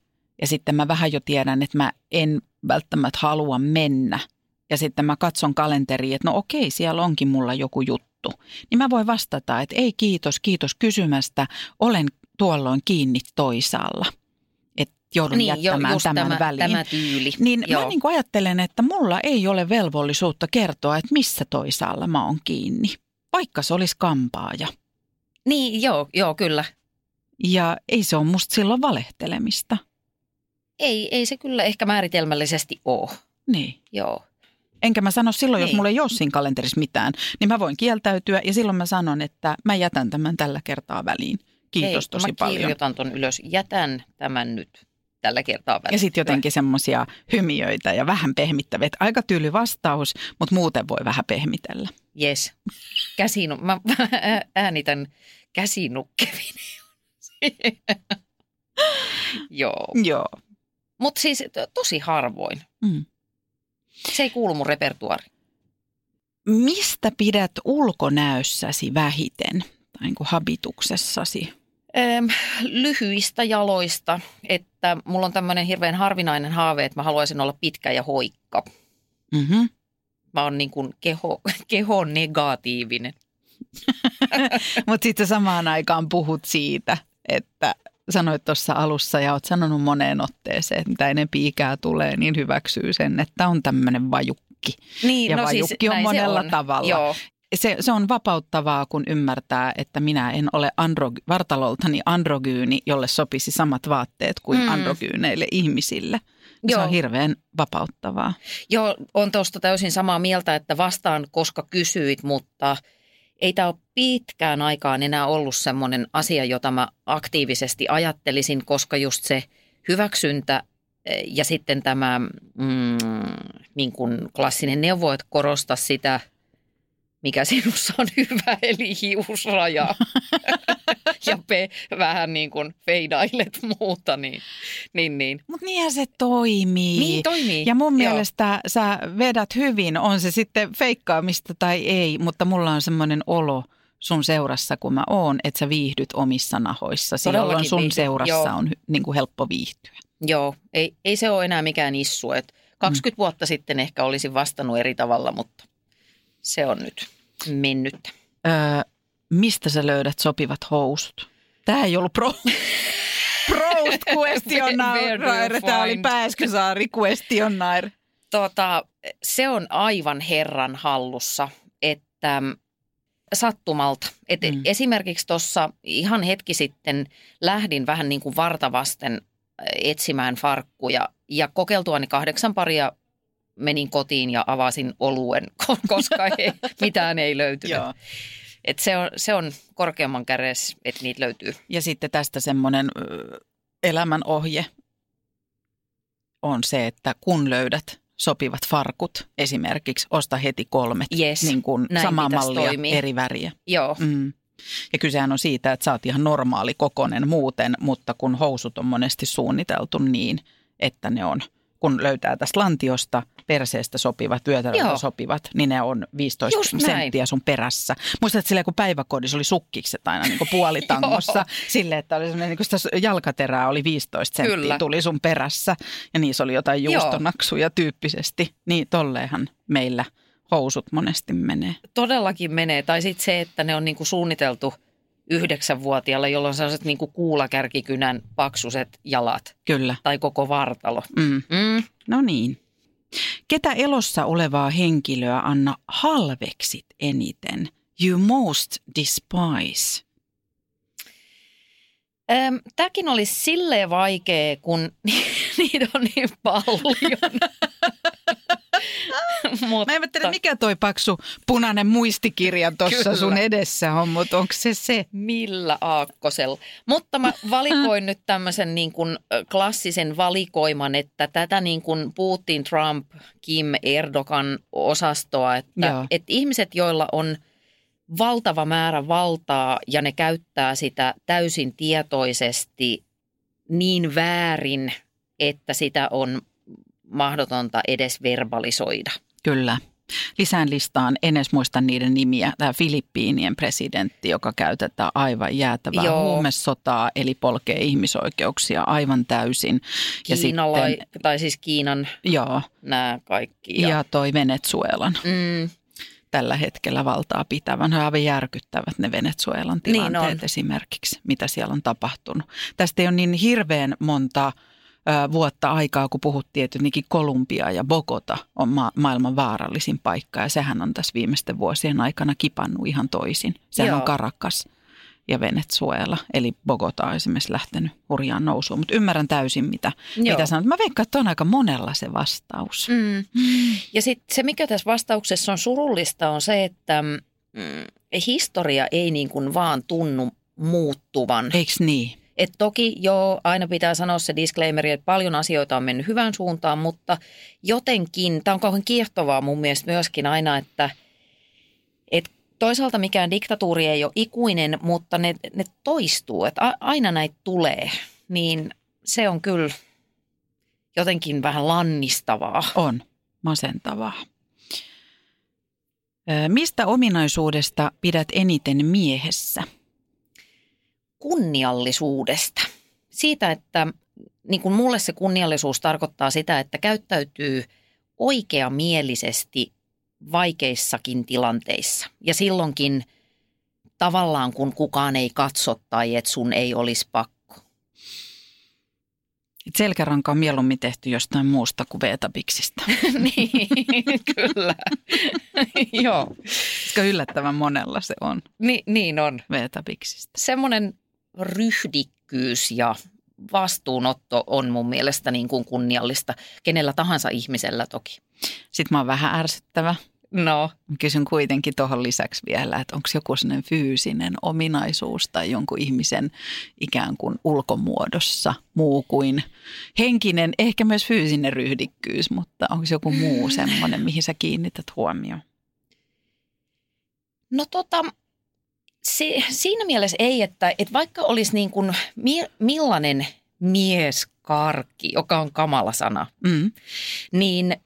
C: ja sitten mä vähän jo tiedän, että mä en välttämättä halua mennä – ja sitten mä katson kalenteriin, että no okei, siellä onkin mulla joku juttu, niin mä voin vastata, että ei kiitos, kiitos kysymästä, olen tuolloin kiinni toisaalla. Että joudun
B: niin,
C: jättämään
B: jo,
C: tämän
B: tämä,
C: väliin.
B: Tämä tyyli.
C: Niin Joo. mä niin kuin ajattelen, että mulla ei ole velvollisuutta kertoa, että missä toisaalla mä oon kiinni, vaikka se olisi kampaaja.
B: Niin, joo, joo, kyllä.
C: Ja ei se ole musta silloin valehtelemista.
B: Ei, ei se kyllä ehkä määritelmällisesti ole.
C: Niin.
B: Joo.
C: Enkä mä sano silloin, niin. jos mulla ei ole siinä kalenterissa mitään, niin mä voin kieltäytyä ja silloin mä sanon, että mä jätän tämän tällä kertaa väliin. Kiitos
B: Hei,
C: tosi
B: mä
C: paljon.
B: kirjoitan ton ylös. Jätän tämän nyt tällä kertaa väliin.
C: Ja sitten jotenkin semmoisia hymiöitä ja vähän pehmittäviä. Aika tyyli vastaus, mutta muuten voi vähän pehmitellä.
B: Yes. Käsinu, mä äänitän käsinukkevin. Joo.
C: Joo.
B: Mutta siis tosi harvoin.
C: Mm.
B: Se ei kuulu mun repertuari.
C: Mistä pidät ulkonäössäsi vähiten, tai niin kuin habituksessasi?
B: Lyhyistä jaloista, että mulla on tämmöinen hirveän harvinainen haave, että mä haluaisin olla pitkä ja hoikka.
C: Mm-hmm.
B: Mä oon niin kuin keho, keho negatiivinen.
C: Mutta sitten samaan aikaan puhut siitä, että sanoit tuossa alussa ja oot sanonut moneen otteeseen, että mitä enempi ikää tulee, niin hyväksyy sen, että on tämmöinen vajukki.
B: Niin,
C: ja
B: no siis
C: vajukki on monella
B: on.
C: tavalla.
B: Joo.
C: Se, se on vapauttavaa, kun ymmärtää, että minä en ole andro, vartaloltani androgyyni, jolle sopisi samat vaatteet kuin mm. androgyyneille ihmisille. Joo. Se on hirveän vapauttavaa.
B: Joo, on tuosta täysin samaa mieltä, että vastaan, koska kysyit, mutta – ei tämä ole pitkään aikaan enää ollut semmoinen asia, jota mä aktiivisesti ajattelisin, koska just se hyväksyntä eh, ja sitten tämä mm, niin kuin klassinen neuvo, että korosta sitä, mikä sinussa on hyvä, eli hiusraja. ja pe, vähän niin kuin feidailet muuta, niin, niin, niin.
C: Mutta niinhän se toimii.
B: Niin toimii.
C: Ja mun Joo. mielestä sä vedät hyvin, on se sitten feikkaamista tai ei, mutta mulla on semmoinen olo sun seurassa, kun mä oon, että sä viihdyt omissa nahoissa. Jolloin sun viihdy. seurassa Joo. on niin kuin helppo viihtyä.
B: Joo, ei, ei se ole enää mikään issu. Et 20 mm. vuotta sitten ehkä olisin vastannut eri tavalla, mutta se on nyt mennyt.
C: Öö, mistä sä löydät sopivat housut? Tämä ei ollut pro... Proust questionnaire. Tämä oli Pääskysaari questionnaire.
B: Tota, se on aivan herran hallussa, että sattumalta. Et mm. Esimerkiksi tuossa ihan hetki sitten lähdin vähän niin kuin vartavasten etsimään farkkuja ja kokeiltuani kahdeksan paria menin kotiin ja avasin oluen, koska ei, mitään ei löytynyt. Joo. Et se, on, se on korkeamman käres, että niitä löytyy.
C: Ja sitten tästä semmoinen elämän ohje on se, että kun löydät sopivat farkut, esimerkiksi osta heti kolmet,
B: yes,
C: niin kuin samaa mallia, toimii. eri väriä.
B: Joo.
C: Mm. Ja kysehän on siitä, että sä oot ihan normaali kokonen muuten, mutta kun housut on monesti suunniteltu niin, että ne on – kun löytää tästä lantiosta perseestä sopivat, vyötäröltä sopivat, niin ne on 15 Just senttiä näin. sun perässä. Muistat silleen, kun päiväkodissa oli sukkikset aina niin puolitangossa, sille että oli niin kuin sitä jalkaterää oli 15 senttiä, Kyllä. tuli sun perässä ja niissä oli jotain juustonaksuja Joo. tyyppisesti. Niin tolleenhan meillä housut monesti menee.
B: Todellakin menee. Tai sitten se, että ne on niin kuin suunniteltu – yhdeksänvuotiaalla, jolloin on sellaiset niin kuin kuulakärkikynän paksuset jalat.
C: Kyllä.
B: Tai koko vartalo.
C: Mm. Mm. No niin. Ketä elossa olevaa henkilöä Anna halveksit eniten? You most despise.
B: Öm, Tämäkin oli silleen vaikea, kun niitä on niin paljon. Mutta,
C: Mä en tiedä, mikä toi paksu punainen muistikirja tuossa sun edessä on, mutta onko se se?
B: Millä aakkosella? Mutta mä valikoin nyt tämmöisen niin kuin klassisen valikoiman, että tätä niin kuin Putin, Trump, Kim, Erdogan osastoa, että,
C: Joo.
B: että ihmiset, joilla on valtava määrä valtaa ja ne käyttää sitä täysin tietoisesti niin väärin, että sitä on mahdotonta edes verbalisoida.
C: Kyllä. Lisään listaan, en edes muista niiden nimiä. Tämä Filippiinien presidentti, joka käytetään aivan jäätävää
B: Joo.
C: huumesotaa, eli polkee ihmisoikeuksia aivan täysin. Ja
B: Kiinalai,
C: sitten,
B: tai siis Kiinan
C: joo,
B: nämä kaikki.
C: ja, ja toi Venezuelan
B: mm,
C: tällä hetkellä valtaa pitävän. Ne on aivan järkyttävät ne Venezuelan
B: Niin
C: tilanteet
B: on.
C: esimerkiksi, mitä siellä on tapahtunut. Tästä ei ole niin hirveän monta ö, vuotta aikaa, kun puhuttiin, että jotenkin Kolumbia ja Bogota on ma- maailman vaarallisin paikka. Ja sehän on tässä viimeisten vuosien aikana kipannut ihan toisin. Sehän
B: Joo.
C: on Caracas ja Venezuela, eli Bogota on esimerkiksi lähtenyt hurjaan nousuun. Mutta ymmärrän täysin, mitä,
B: Joo.
C: mitä sanot. Mä veikkaan, että on aika monella se vastaus.
B: mm. Ja sitten se, mikä tässä vastauksessa on surullista, on se, että mm, historia ei niin kuin vaan tunnu muuttuvan.
C: Eiks niin?
B: Et toki joo, aina pitää sanoa se disclaimeri, että paljon asioita on mennyt hyvään suuntaan, mutta jotenkin, tämä on kauhean kiehtovaa mun mielestä myöskin aina, että et toisaalta mikään diktatuuri ei ole ikuinen, mutta ne, ne toistuu, että aina näitä tulee, niin se on kyllä jotenkin vähän lannistavaa.
C: On masentavaa. Mistä ominaisuudesta pidät eniten miehessä?
B: Kunniallisuudesta. Siitä, että niin kuin mulle se kunniallisuus tarkoittaa sitä, että käyttäytyy oikeamielisesti vaikeissakin tilanteissa. Ja silloinkin tavallaan, kun kukaan ei katso tai että sun ei olisi pakko.
C: Et Selkäranka on mieluummin tehty jostain muusta kuin veetapiksistä,
B: niin, kyllä. Joo,
C: koska yllättävän monella se on
B: Ni, niin on.
C: veetapiksistä.
B: Semmoinen ryhdikkyys ja vastuunotto on mun mielestä niin kuin kunniallista kenellä tahansa ihmisellä toki.
C: Sitten mä oon vähän ärsyttävä.
B: No,
C: kysyn kuitenkin tuohon lisäksi vielä, että onko joku sellainen fyysinen ominaisuus tai jonkun ihmisen ikään kuin ulkomuodossa muu kuin henkinen, ehkä myös fyysinen ryhdikkyys, mutta onko joku muu semmoinen, mihin sä kiinnität huomioon?
B: No tota, si, siinä mielessä ei, että, että vaikka olisi niin kuin mi, millainen mieskarkki, joka on kamala sana,
C: Mm.
B: niin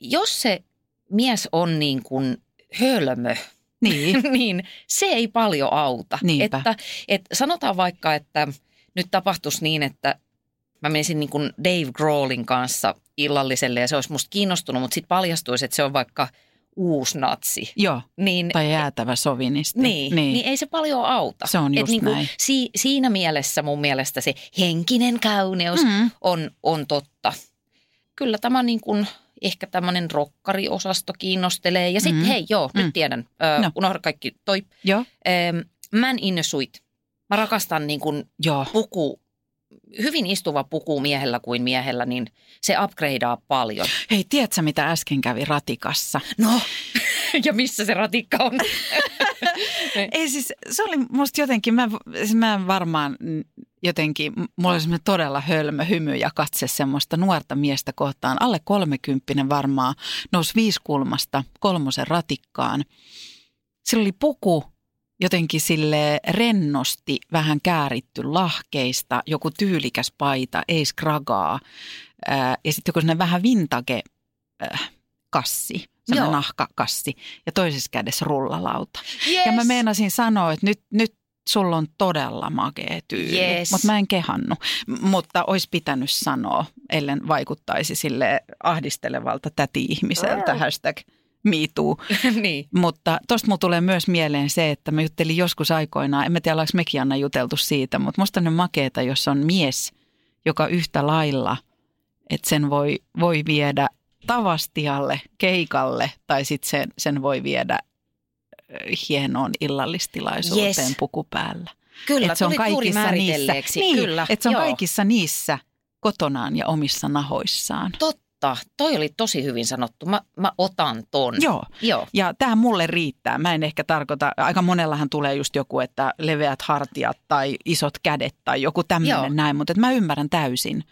B: jos se mies on niin kuin hölmö,
C: Niin,
B: niin se ei paljon auta.
C: Niinpä.
B: Että, että sanotaan vaikka, että nyt tapahtuisi niin, että mä menisin niin kuin Dave Grohlin kanssa illalliselle ja se olisi musta kiinnostunut, mutta sitten paljastuisi, että se on vaikka uusnatsi.
C: joo.
B: Niin,
C: Tai jäätävä sovinisti.
B: niin, niin. niin ei se paljon auta.
C: Se on
B: Et
C: just
B: niinku
C: näin.
B: Si, siinä mielessä mun mielestä se henkinen kauneus
C: Mm.
B: on, on totta. Kyllä tämä niin kuin, ehkä tämmöinen rokkariosasto kiinnostelee. Ja sitten
C: Mm.
B: hei, joo,
C: Mm.
B: nyt tiedän, ö,
C: No.
B: unohda kaikki toi.
C: Joo,
B: Ähm, Man in a suit. Mä rakastan niin kuin
C: joo.
B: puku, hyvin istuva puku miehellä kuin miehellä, niin se upgradeaa paljon.
C: Hei, tiedätkö mitä äsken kävi ratikassa?
B: No, ja missä se ratikka on?
C: Ei siis, se oli musta jotenkin, mä, siis mä varmaan jotenkin, mulla oli semmoinen todella hölmö hymy ja katse semmoista nuorta miestä kohtaan. Alle kolmekymppinen varmaan, nousi viiskulmasta kolmosen ratikkaan. Sillä oli puku jotenkin sille rennosti, vähän kääritty lahkeista, joku tyylikäs paita, ei skragaa. Ää, ja sitten joku sellainen vähän vintage äh, kassi, sellainen
B: Joo.
C: nahkakassi ja toisessa kädessä rullalauta.
B: Yes.
C: Ja mä meinasin sanoa, että nyt, nyt sulla on todella makea tyyli,
B: Yes.
C: mutta mä en kehannut. M- Mutta olisi pitänyt sanoa, ellen vaikuttaisi sille ahdistelevalta täti-ihmiseltä, hashtag MeToo.
B: niin.
C: Mutta tosta mulla tulee myös mieleen se, että mä juttelin joskus aikoinaan, en mä tiedä ollaanko mekin Anna juteltu siitä, mutta musta on makeeta, jos on mies, joka yhtä lailla, että sen voi, voi viedä Tavastialle, keikalle tai sitten sen, sen voi viedä hienoon illallistilaisuuteen
B: Yes.
C: puku päällä.
B: Kyllä,
C: Et se on kaikissa niissä, niin,
B: Kyllä,
C: että se on
B: joo.
C: kaikissa niissä kotonaan ja omissa nahoissaan.
B: Totta, toi oli tosi hyvin sanottu. Mä, mä otan ton.
C: Joo.
B: Joo.
C: Ja tämä mulle riittää. Mä en ehkä tarkoita, aika monellahan tulee just joku, että leveät hartiat tai isot kädet tai joku tämmöinen näin, mutta mä ymmärrän täysin.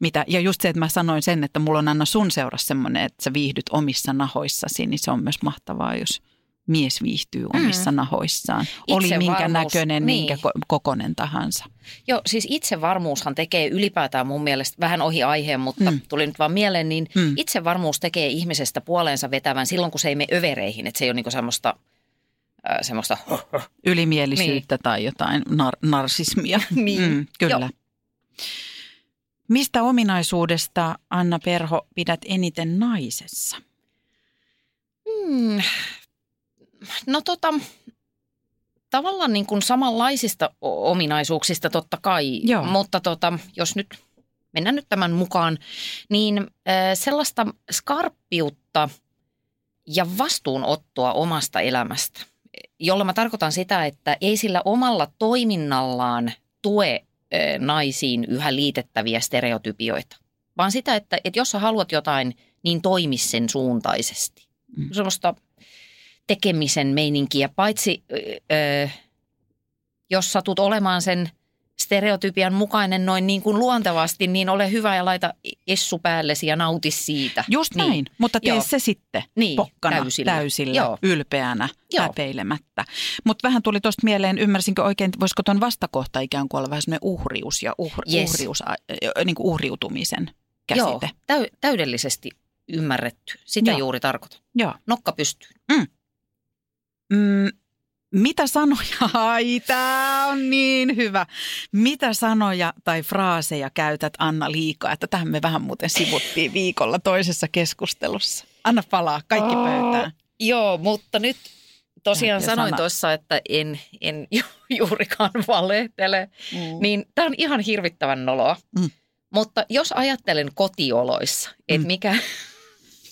C: Mitä, ja just se, että mä sanoin sen, että mulla on Anna sun seurassa semmoinen, että sä viihdyt omissa nahoissasi, niin se on myös mahtavaa, jos mies viihtyy omissa mm. nahoissaan. Oli minkä
B: Itsevarmuus,
C: näköinen,
B: niin.
C: minkä ko- kokonen tahansa.
B: Joo, siis itsevarmuushan tekee ylipäätään mun mielestä vähän ohi aiheen, mutta
C: Mm.
B: tuli nyt vaan mieleen, niin
C: Mm.
B: mm. itsevarmuus tekee ihmisestä puoleensa vetävän silloin, kun se ei mene övereihin. Että se ei ole niinku semmoista, äh, semmoista
C: Ylimielisyyttä niin. tai jotain nar- narsismia.
B: Niin.
C: Mm, kyllä.
B: Joo.
C: Mistä ominaisuudesta, Anna Perho, pidät eniten naisessa?
B: Hmm. No tota, tavallaan niin kuin samanlaisista ominaisuuksista totta kai,
C: Joo.
B: mutta tota, jos nyt mennään nyt tämän mukaan, niin sellaista skarppiutta ja vastuunottoa omasta elämästä, jolla mä tarkoitan sitä, että ei sillä omalla toiminnallaan tue naisiin yhä liitettäviä stereotypioita, vaan sitä, että, että jos sä haluat jotain, niin toimi sen suuntaisesti.
C: Mm.
B: Semmoista tekemisen meininkiä, paitsi ö, jos satut olemaan sen stereotypian mukainen noin niin kuin luontevasti, niin ole hyvä ja laita essu päällesi ja nauti siitä.
C: Just
B: niin.
C: näin, mutta tee
B: Joo.
C: se sitten
B: Niin,
C: pokkana,
B: täysillä.
C: täysillä,
B: Joo.
C: ylpeänä,
B: Joo.
C: häpeilemättä. Mutta vähän tuli tuosta mieleen, ymmärsinkö oikein, voisiko tuon vastakohta ikään kuin olla vähän semmoinen uhrius ja uhr,
B: Yes.
C: uhrius, äh, niin kuin uhriutumisen käsite.
B: Joo, täy, täydellisesti ymmärretty. Sitä
C: Joo.
B: juuri tarkoitan.
C: Joo.
B: Nokka pystyy.
C: Mm, mitä sanoja, ai tämä on niin hyvä. Mitä sanoja tai fraaseja käytät Anna liikaa, että tähän me vähän muuten sivuttiin viikolla toisessa keskustelussa. Anna palaa, kaikki pöytään.
B: Joo, mutta nyt tosiaan
C: Tärkeä
B: sanoin tuossa, että en, en ju- juurikaan valehtele.
C: Mm.
B: Niin tämä on ihan hirvittävän noloa.
C: Mm.
B: Mutta jos ajattelen kotioloissa, että
C: Mm.
B: mikä,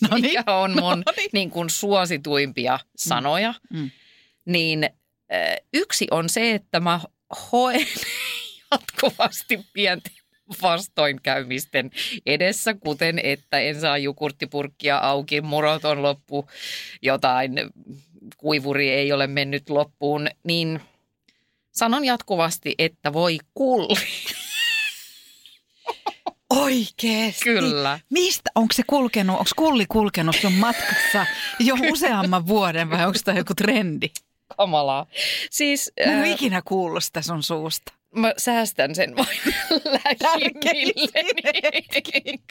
C: No niin.
B: mikä on mun
C: No niin.
B: niin kuin suosituimpia sanoja,
C: Mm.
B: niin äh, yksi on se, että mä hoen jatkuvasti pienten vastoinkäymisten edessä, kuten että en saa jukurttipurkkia auki, murot on loppu, jotain kuivuri ei ole mennyt loppuun, niin sanon jatkuvasti, että voi kulli.
C: Oikeesti?
B: Kyllä.
C: Mistä? Onko se kulkenut, onko kulli kulkenut sun matkassa jo useamman vuoden vai onko tämä joku trendi?
B: Kamalaa. Siis
C: Mä en
B: äh,
C: ikinä kuullut sitä sun suusta.
B: mä säästän sen vain lähimmilleni.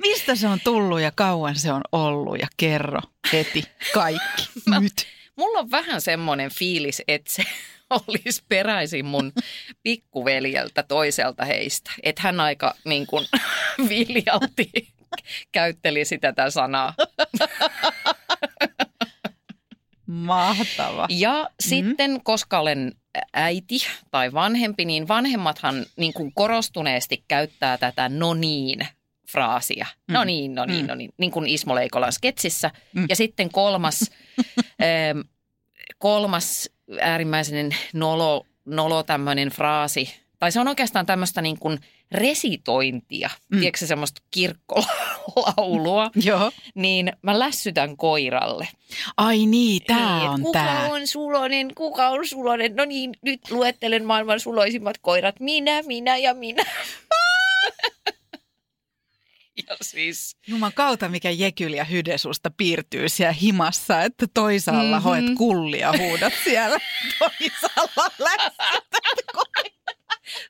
C: Mistä se on tullut ja kauan se on ollut ja kerro heti kaikki
B: Mä-
C: nyt.
B: Mulla on vähän semmoinen fiilis, että se olisi peräisin mun pikkuveljeltä toiselta heistä. Että hän aika niin kuin viljalti käytteli sitä tätä sanaa.
C: Mahtava.
B: Ja sitten, koska olen äiti tai vanhempi, niin vanhemmathan niin kuin korostuneesti käyttää tätä no niin fraasia.
C: Mm.
B: No niin, no niin,
C: Mm.
B: no niin, niin kuin Ismo Leikolan sketsissä.
C: Mm.
B: Ja sitten kolmas, ähm, kolmas äärimmäisen nolo, nolo tämmöinen fraasi, tai se on oikeastaan tämmöistä niin kuin resitointia,
C: Mm.
B: tiedätkö se semmoista kirkkolaulua,
C: Joo.
B: niin mä lässytän koiralle.
C: Ai niin,
B: Niin,
C: tämä
B: et
C: on
B: kuka
C: tämä.
B: on sulonen, kuka on sulonen? No niin, nyt luettelen maailman suloisimmat koirat. Minä, minä ja minä. ja siis,
C: Juman kautta, mikä jekyl ja hyde susta piirtyy siellä himassa, että toisaalla mm-hmm.
B: Mhm.
C: hoet kullia huudat siellä, toisaalla lässytät koiraa.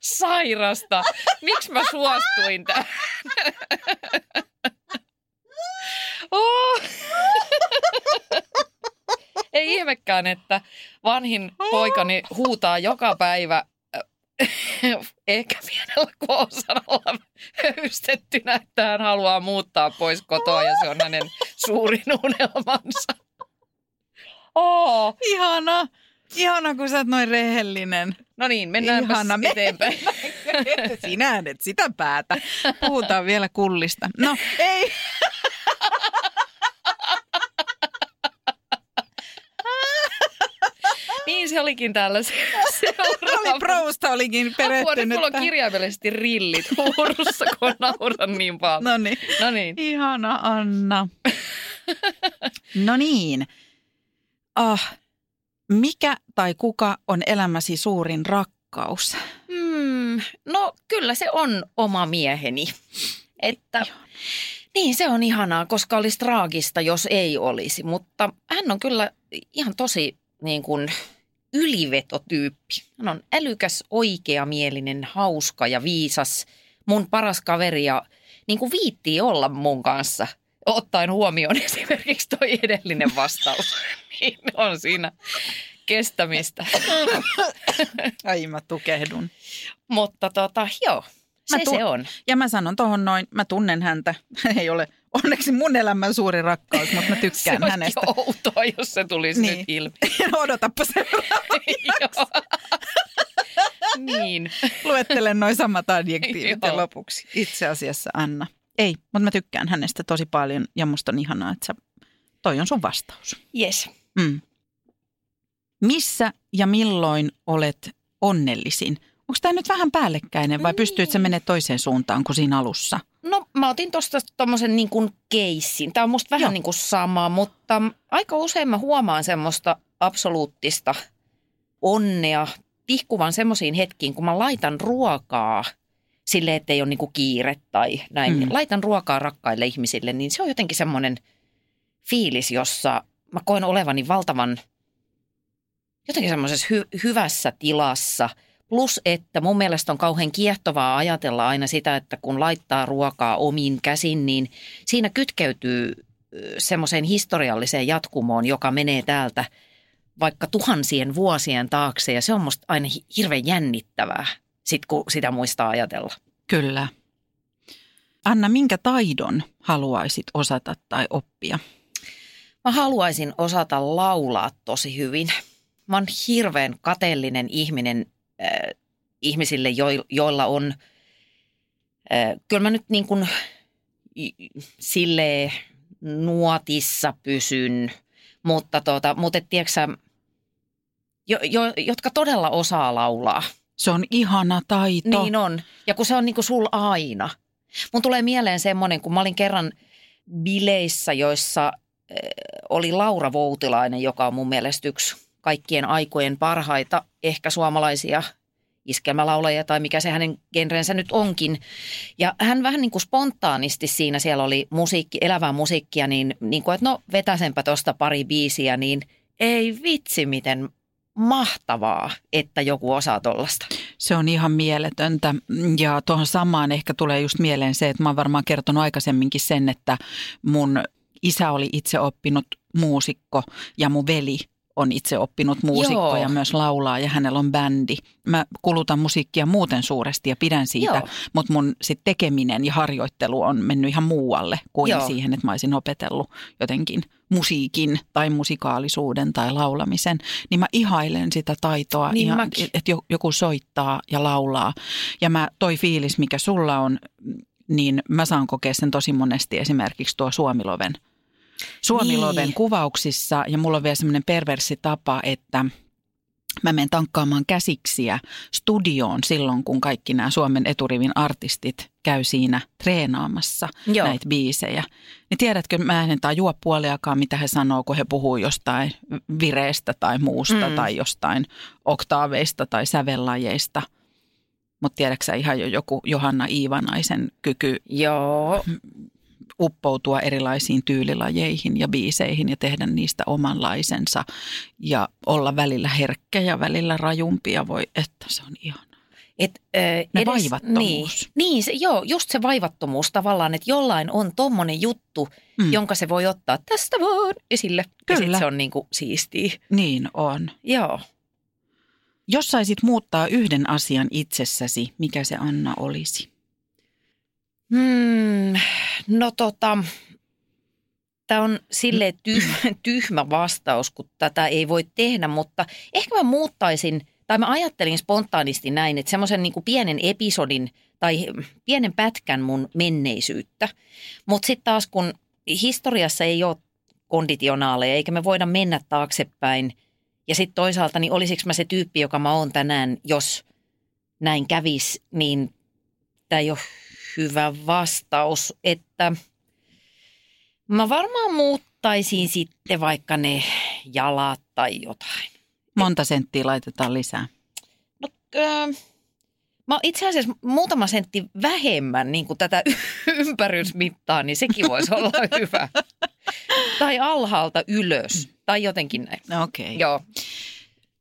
B: sairasta. Miksi mä suostuin tähän? oh. Ei ihmekään, että vanhin poikani huutaa joka päivä ehkä pienellä K-sanalla höystettynä, että hän haluaa muuttaa pois kotoa ja se on hänen suurin unelmansa. Oh.
C: Ihana. Ihana, kun sä oot noin rehellinen.
B: No niin, mennäänpä
C: Ihana,
B: eteenpäin.
C: Sinä et sitä päätä. Puhutaan vielä kullista. No ei.
B: Niin se olikin täällä se,
C: Oli. Prousta olikin
B: Apua, nyt
C: perehtynyt.
B: mulla on kirjaimellisesti rillit huurussa, kun nauran niin paljon.
C: No niin.
B: No niin.
C: Ihana Anna. no niin. Ah, mikä tai kuka on elämäsi suurin rakkaus?
B: Hmm, no kyllä se on oma mieheni. Että, niin se on ihanaa, koska olisi traagista, jos ei olisi. Mutta hän on kyllä ihan tosi niin kuin ylivetotyyppi. Hän on älykäs, oikeamielinen, hauska ja viisas. Mun paras kaveri ja niin kuin viittii olla mun kanssa. Ottaen huomioon esimerkiksi toi edellinen vastaus. niin on siinä kestämistä.
C: Ai mä tukehdun.
B: Mutta tota, joo,
C: Mä
B: se
C: tu-
B: se on.
C: Ja mä sanon tohon noin, mä tunnen häntä. Hän ei ole onneksi mun elämän suuri rakkaus, mutta mä tykkään
B: se
C: hänestä.
B: olisikin outoa, jos se tulisi
C: Niin.
B: nyt ilmi.
C: Odotappa
B: niin.
C: Luettelen noin samat adjektiivit ja lopuksi. Itse asiassa Anna. Ei, mutta mä tykkään hänestä tosi paljon ja musta on ihanaa, että sä, toi on sun vastaus.
B: Yes.
C: Mm. Missä ja milloin olet onnellisin? Onko tämä nyt vähän päällekkäinen vai pystyykö se menemään toiseen suuntaan kuin siinä alussa?
B: No mä otin tuosta tommosen niin kuin keissin. Tämä on musta vähän
C: Joo.
B: niin kuin sama, mutta aika usein mä huomaan semmoista absoluuttista onnea tihkuvan semmoisiin hetkiin, kun mä laitan ruokaa sille, ettei ole niin kuin kiire tai näin.
C: Mm.
B: Laitan ruokaa rakkaille ihmisille, niin se on jotenkin semmoinen fiilis, jossa mä koen olevani valtavan jotenkin semmoisessa hy- hyvässä tilassa. Plus, että mun mielestä on kauhean kiehtovaa ajatella aina sitä, että kun laittaa ruokaa omiin käsin, niin siinä kytkeytyy semmoiseen historialliseen jatkumoon, joka menee täältä vaikka tuhansien vuosien taakse. Ja se on musta aina hi- hirveän jännittävää, sit kun sitä muistaa ajatella.
C: Kyllä. Anna, minkä taidon haluaisit osata tai oppia?
B: Mä haluaisin osata laulaa tosi hyvin. Mä oon hirveän kateellinen ihminen äh, ihmisille, jo, joilla on, äh, kyllä mä nyt niin kuin silleen nuotissa pysyn, mutta, tota, mutta et, tiedätkö, jo, jo, jotka todella osaa laulaa.
C: Se on ihana taito.
B: Niin on. Ja kun se on niin kuin sul aina. Mun tulee mieleen semmoinen, kun mä olin kerran bileissä, joissa oli Laura Voutilainen, joka on mun mielestä yksi kaikkien aikojen parhaita ehkä suomalaisia iskelmälaulajia tai mikä se hänen genrensä nyt onkin. Ja hän vähän niin kuin spontaanisti siinä, siellä oli musiikki, elävää musiikkia, niin, niin kuin, että no vetäsenpä tuosta pari biisiä, niin ei vitsi miten mahtavaa, että joku osaa tollasta.
C: Se on ihan mieletöntä ja tuohon samaan ehkä tulee just mieleen se, että mä oon varmaan kertonut aikaisemminkin sen, että mun isä oli itse oppinut muusikko ja mun veli on itse oppinut muusikko ja myös laulaa ja hänellä on bändi. Mä kulutan musiikkia muuten suuresti ja pidän siitä,
B: Joo.
C: mutta mun sit tekeminen ja harjoittelu on mennyt ihan muualle kuin
B: Joo.
C: siihen, että mä olisin opetellut jotenkin musiikin tai musikaalisuuden tai laulamisen. Niin mä ihailen sitä taitoa,
B: Niin
C: että jo- joku soittaa ja laulaa. Ja mä, toi fiilis, mikä sulla on, niin mä saan kokea sen tosi monesti esimerkiksi tuo Suomiloven Suomiloven
B: Niin.
C: kuvauksissa ja mulla on vielä semmoinen perversi tapa, että mä menen tankkaamaan käsiksiä studioon silloin, kun kaikki nämä Suomen eturivin artistit käy siinä treenaamassa
B: Joo.
C: näitä biisejä. Niin tiedätkö, mä en tajua puoliakaan, mitä he sanoo, kun he puhuu jostain vireestä tai muusta
B: Mm.
C: tai jostain oktaaveista tai sävellajeista. Mutta tiedätkö ihan jo joku Johanna Iivanaisen kyky
B: Joo,
C: uppoutua erilaisiin tyylilajeihin ja biiseihin ja tehdä niistä omanlaisensa ja olla välillä herkkä ja välillä rajumpia. Voi, että se on ihana.
B: Et, ö,
C: Ne vaivattomuus.
B: Niin, niin se, joo, just se vaivattomuus tavallaan, että jollain on tommonen juttu,
C: Mm.
B: jonka se voi ottaa tästä vaan esille. Ja
C: Kyllä.
B: sitten se on niinku siistiä.
C: Niin on.
B: Joo.
C: Jos saisit muuttaa yhden asian itsessäsi, mikä se Anna olisi?
B: Hmm, no tota, tämä on sille tyhmä, tyhmä vastaus, kun tätä ei voi tehdä, mutta ehkä mä muuttaisin, tai mä ajattelin spontaanisti näin, että semmoisen niin pienen episodin tai pienen pätkän mun menneisyyttä. Mutta sitten taas kun historiassa ei ole konditionaaleja, eikä me voida mennä taaksepäin Ja sitten toisaalta, niin olisiko mä se tyyppi, joka mä oon tänään, jos näin kävis, niin tämä ei ole hyvä vastaus, että mä varmaan muuttaisin sitten vaikka ne jalat tai jotain.
C: Monta senttiä laitetaan lisää.
B: No, äh, mä itse asiassa muutama sentti vähemmän niin kuin tätä ympärysmittaa, niin sekin voisi olla hyvä. Tai alhaalta ylös, tai jotenkin näin.
C: Okei. Okay.
B: Joo.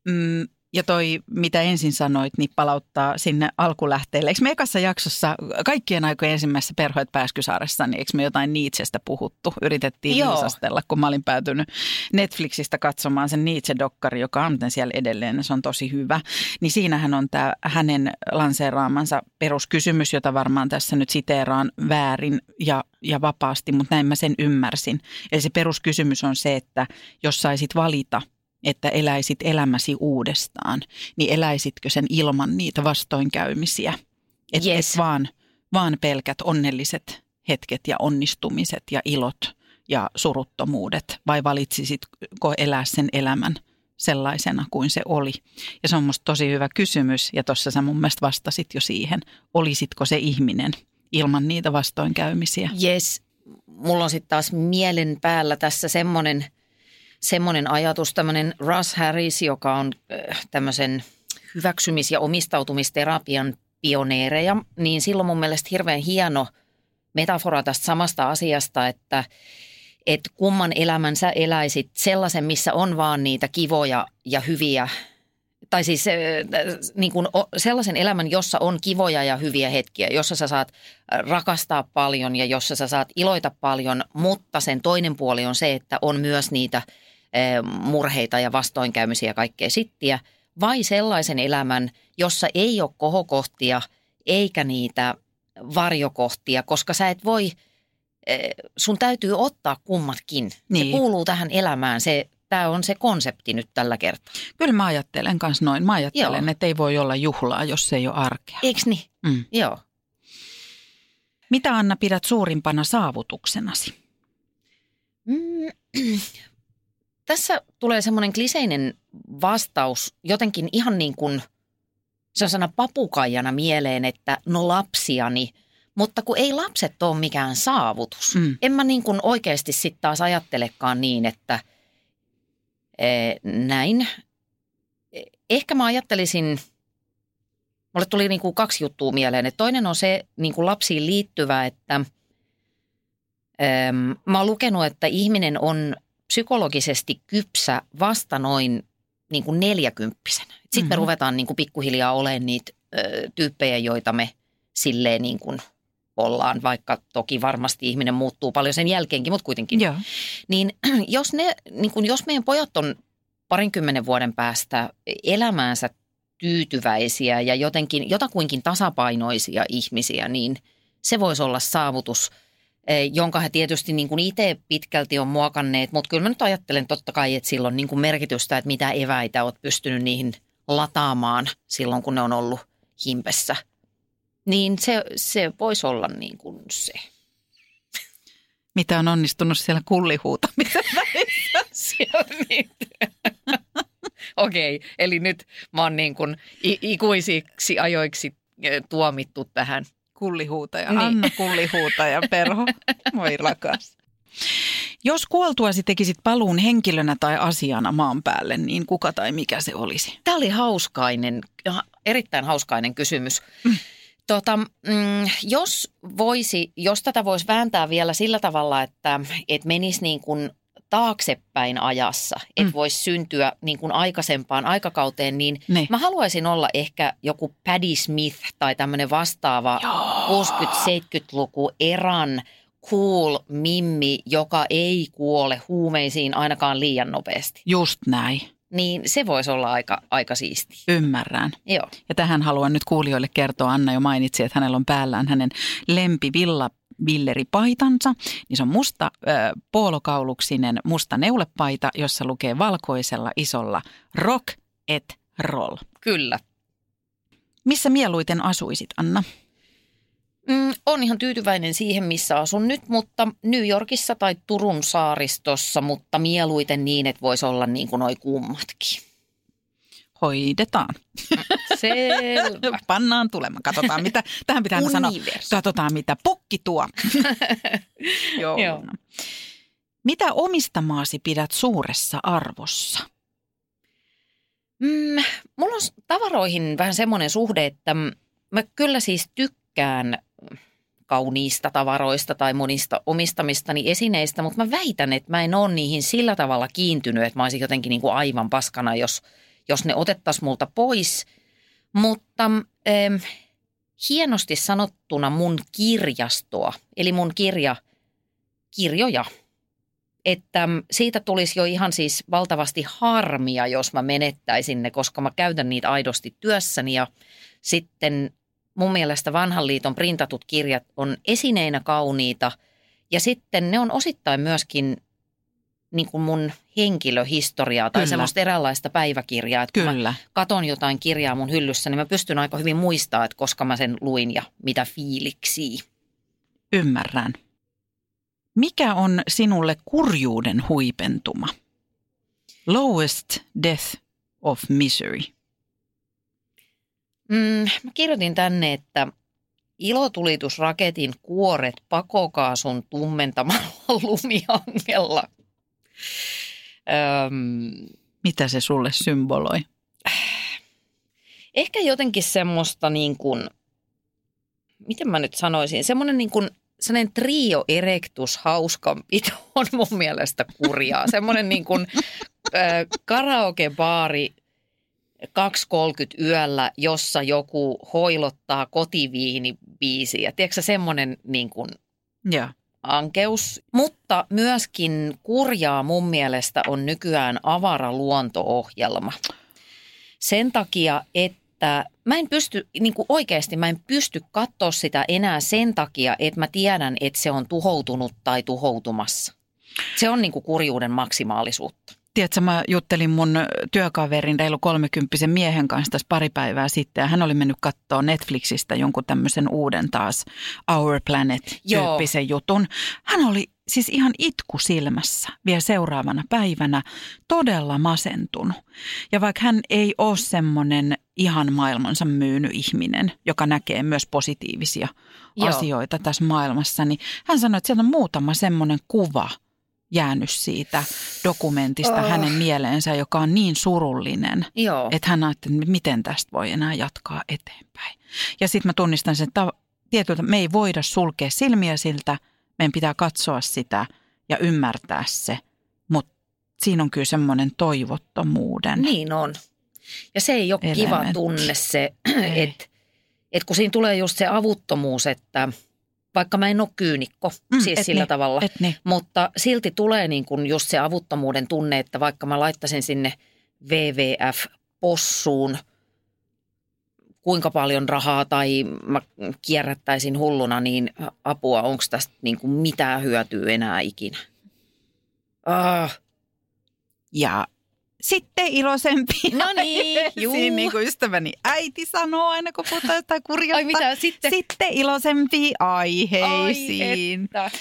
C: Mm, ja toi, mitä ensin sanoit, niin palauttaa sinne alkulähteelle. Eikö me ekassa jaksossa, kaikkien aikojen ensimmäisessä Perhoet Pääskysaaressa, niin eikö me jotain Nietzschestä puhuttu? Yritettiin
B: Joo.
C: viisastella, kun mä olin päätynyt Netflixistä katsomaan sen Nietzsche-dokkari, joka on siellä edelleen, se on tosi hyvä. Niin siinähän on tämä hänen lanseeraamansa peruskysymys, jota varmaan tässä nyt siteeraan väärin ja, ja vapaasti, mutta näin mä sen ymmärsin. Eli se peruskysymys on se, että jos saisit valita – että eläisit elämäsi uudestaan, niin eläisitkö sen ilman niitä vastoinkäymisiä? Että
B: Yes.
C: et vaan, vaan pelkät onnelliset hetket ja onnistumiset ja ilot ja suruttomuudet, vai valitsisitko elää sen elämän sellaisena kuin se oli? Ja se on musta tosi hyvä kysymys, ja tuossa sä mun mielestä vastasit jo siihen. Olisitko se ihminen ilman niitä vastoinkäymisiä?
B: Yes, mulla on sitten taas mielen päällä tässä semmoinen semmoinen ajatus, tämmöinen Russ Harris, joka on äh, tämmöisen hyväksymis- ja omistautumisterapian pioneereja, niin silloin mun mielestä hirveän hieno metafora tästä samasta asiasta, että että kumman elämän sä eläisit sellaisen, missä on vaan niitä kivoja ja hyviä, tai siis äh, niin kuin sellaisen elämän, jossa on kivoja ja hyviä hetkiä, jossa sä saat rakastaa paljon ja jossa sä saat iloita paljon, mutta sen toinen puoli on se, että on myös niitä murheita ja vastoinkäymisiä ja kaikkea sittiä, vai sellaisen elämän, jossa ei ole kohokohtia eikä niitä varjokohtia, koska sä et voi, eh, sun täytyy ottaa kummatkin.
C: Niin.
B: Se kuuluu tähän elämään, se, tämä on se konsepti nyt tällä kertaa.
C: Kyllä mä ajattelen kanssa noin. Mä ajattelen,
B: Joo.
C: että ei voi olla juhlaa, jos se ei ole arkea.
B: Eiks niin?
C: Mm.
B: Joo.
C: Mitä Anna pidät suurimpana saavutuksenasi?
B: Mm, tässä tulee semmoinen kliseinen vastaus jotenkin ihan niin kuin se on sana papukaijana mieleen, että no lapsiani, mutta kun ei lapset ole mikään saavutus.
C: Mm.
B: En mä niin kuin oikeasti sitten taas ajattelekaan niin, että e, näin. Ehkä mä ajattelisin, mulle tuli niin kuin kaksi juttua mieleen. Et toinen on se niin kuin lapsiin liittyvä, että Öm, mä oon lukenut, että ihminen on psykologisesti kypsä vasta noin niin kuin neljäkymppisenä. Sitten mm-hmm. me ruvetaan niin kuin pikkuhiljaa olemaan niitä ö, tyyppejä, joita me silleen niin kuin ollaan, vaikka toki varmasti ihminen muuttuu paljon sen jälkeenkin, mutta kuitenkin.
C: Joo.
B: Niin jos, ne, niin kun jos meidän pojat on parinkymmenen vuoden päästä elämäänsä tyytyväisiä ja jotenkin jotakuinkin tasapainoisia ihmisiä, niin se voisi olla saavutus, jonka he tietysti niin kuin itse pitkälti on muokanneet, mutta kyllä mä nyt ajattelen totta kai, että sillä on niin kuin merkitystä, että mitä eväitä olet pystynyt niihin lataamaan silloin, kun ne on ollut himpessä. Niin se, se voisi olla niin kuin se.
C: Mitä on onnistunut siellä kullihuutamisen
B: Siellä niitä. Okei, okay, eli nyt mä oon niin kuin ikuisiksi ajoiksi tuomittu tähän.
C: Kullihuutaja,
B: Niin.
C: Anna Kullihuutaja, perho. Voi rakas. Jos kuoltuasi tekisit paluun henkilönä tai asiana maan päälle, niin kuka tai mikä se olisi?
B: Tämä oli hauskainen, ja erittäin hauskainen kysymys. Mm. Tota, mm, jos voisi, jos tätä voisi vääntää vielä sillä tavalla, että et menisi niin kuin taaksepäin ajassa, että
C: Mm.
B: voisi syntyä niin kuin aikaisempaan aikakauteen, niin
C: Ne.
B: mä haluaisin olla ehkä joku Paddy Smith tai tämmöinen vastaava 60-70-luku eran cool mimmi, joka ei kuole huumeisiin ainakaan liian nopeasti.
C: Just näin.
B: Niin se voisi olla aika, aika siisti.
C: Ymmärrän.
B: Joo.
C: Ja tähän haluan nyt kuulijoille kertoa. Anna jo mainitsi, että hänellä on päällään hänen lempivilla villeripaitansa, niin se on musta ö, poolokauluksinen musta neulepaita, jossa lukee valkoisella isolla rock et roll.
B: Kyllä.
C: Missä mieluiten asuisit, Anna?
B: Mm, on ihan tyytyväinen siihen, missä asun nyt, mutta New Yorkissa tai Turun saaristossa, mutta mieluiten niin, että voisi olla niin kuin noi kummatkin.
C: Hoidetaan.
B: Selvä.
C: Pannaan tulemaan. Katsotaan mitä, tähän pitää sanoa. Katsotaan mitä pukki tuo. Joo.
B: Joo.
C: Mitä omistamaasi pidät suuressa arvossa?
B: Mm, mulla on tavaroihin vähän semmoinen suhde, että mä kyllä siis tykkään kauniista tavaroista tai monista omistamistani esineistä, mutta mä väitän, että mä en ole niihin sillä tavalla kiintynyt, että mä olisin jotenkin niin kuin aivan paskana, jos, jos ne otettaisiin multa pois. Mutta ähm, hienosti sanottuna mun kirjastoa, eli mun kirja, kirjoja, että siitä tulisi jo ihan siis valtavasti harmia, jos mä menettäisin ne, koska mä käytän niitä aidosti työssäni ja sitten mun mielestä vanhan liiton printatut kirjat on esineinä kauniita ja sitten ne on osittain myöskin niin kuin mun henkilöhistoriaa tai
C: Kyllä.
B: semmoista eräänlaista päiväkirjaa. Että kun mä
C: Kyllä.
B: katon jotain kirjaa mun hyllyssä, niin mä pystyn aika hyvin muistaa, että koska mä sen luin ja mitä fiiliksi.
C: Ymmärrän. Mikä on sinulle kurjuuden huipentuma? Lowest death of misery.
B: Mm, mä kirjoitin tänne, että ilotulitusraketin kuoret pakokaasun tummentamalla lumihangella. Öm,
C: Mitä se sulle symboloi?
B: ehkä jotenkin semmoista niin kuin, miten mä nyt sanoisin, semmoinen niin kuin, sellainen trio erectus hauskanpito on mun mielestä kurjaa. Semmoinen niin kuin äh, karaokebaari 2.30 yöllä, jossa joku hoilottaa kotiviinibiisiä. Tiedätkö sä, semmoinen niin kuin
C: Joo.
B: Ankeus. Mutta myöskin kurjaa mun mielestä on nykyään avara luonto-ohjelma. Sen takia, että mä en pysty, niin kuin oikeasti mä en pysty katsoa sitä enää sen takia, että mä tiedän, että se on tuhoutunut tai tuhoutumassa. Se on niin kuin kurjuuden maksimaalisuutta.
C: Tiedätkö, mä juttelin mun työkaverin reilu kolmekymppisen miehen kanssa tässä pari päivää sitten ja hän oli mennyt katsoa Netflixistä jonkun tämmöisen uuden taas Our Planet-tyyppisen jutun. Hän oli siis ihan itku silmässä vielä seuraavana päivänä todella masentunut. Ja vaikka hän ei ole semmoinen ihan maailmansa myynyt ihminen, joka näkee myös positiivisia
B: Joo.
C: asioita tässä maailmassa, niin hän sanoi, että siellä on muutama semmoinen kuva jäänyt siitä dokumentista
B: Oh.
C: hänen mieleensä, joka on niin surullinen,
B: Joo.
C: että hän ajatteli, että miten tästä voi enää jatkaa eteenpäin. Ja sitten mä tunnistan sen, että tietyltä me ei voida sulkea silmiä siltä, meidän pitää katsoa sitä ja ymmärtää se, mutta siinä on kyllä semmoinen toivottomuuden.
B: Niin on. Ja se ei ole
C: Elementti.
B: kiva tunne se, että et kun siinä tulee just se avuttomuus, että vaikka mä en ole kyynikko,
C: Mm,
B: siis
C: et
B: sillä
C: niin,
B: tavalla,
C: Et niin.
B: mutta silti tulee niin kuin just se avuttomuuden tunne, että vaikka mä laittaisin sinne WWF-possuun kuinka paljon rahaa tai mä kierrättäisin hulluna, niin apua, onko tästä niin kuin mitään hyötyä enää ikinä? Ah,
C: Ja sitten iloisempi.
B: No niin, juu.
C: Siinä niin kuin ystäväni äiti sanoo aina, kun puhutaan jotain kurjasta.
B: ai mitä sitten?
C: Sitten iloisempiin aiheisiin.
B: Ai että.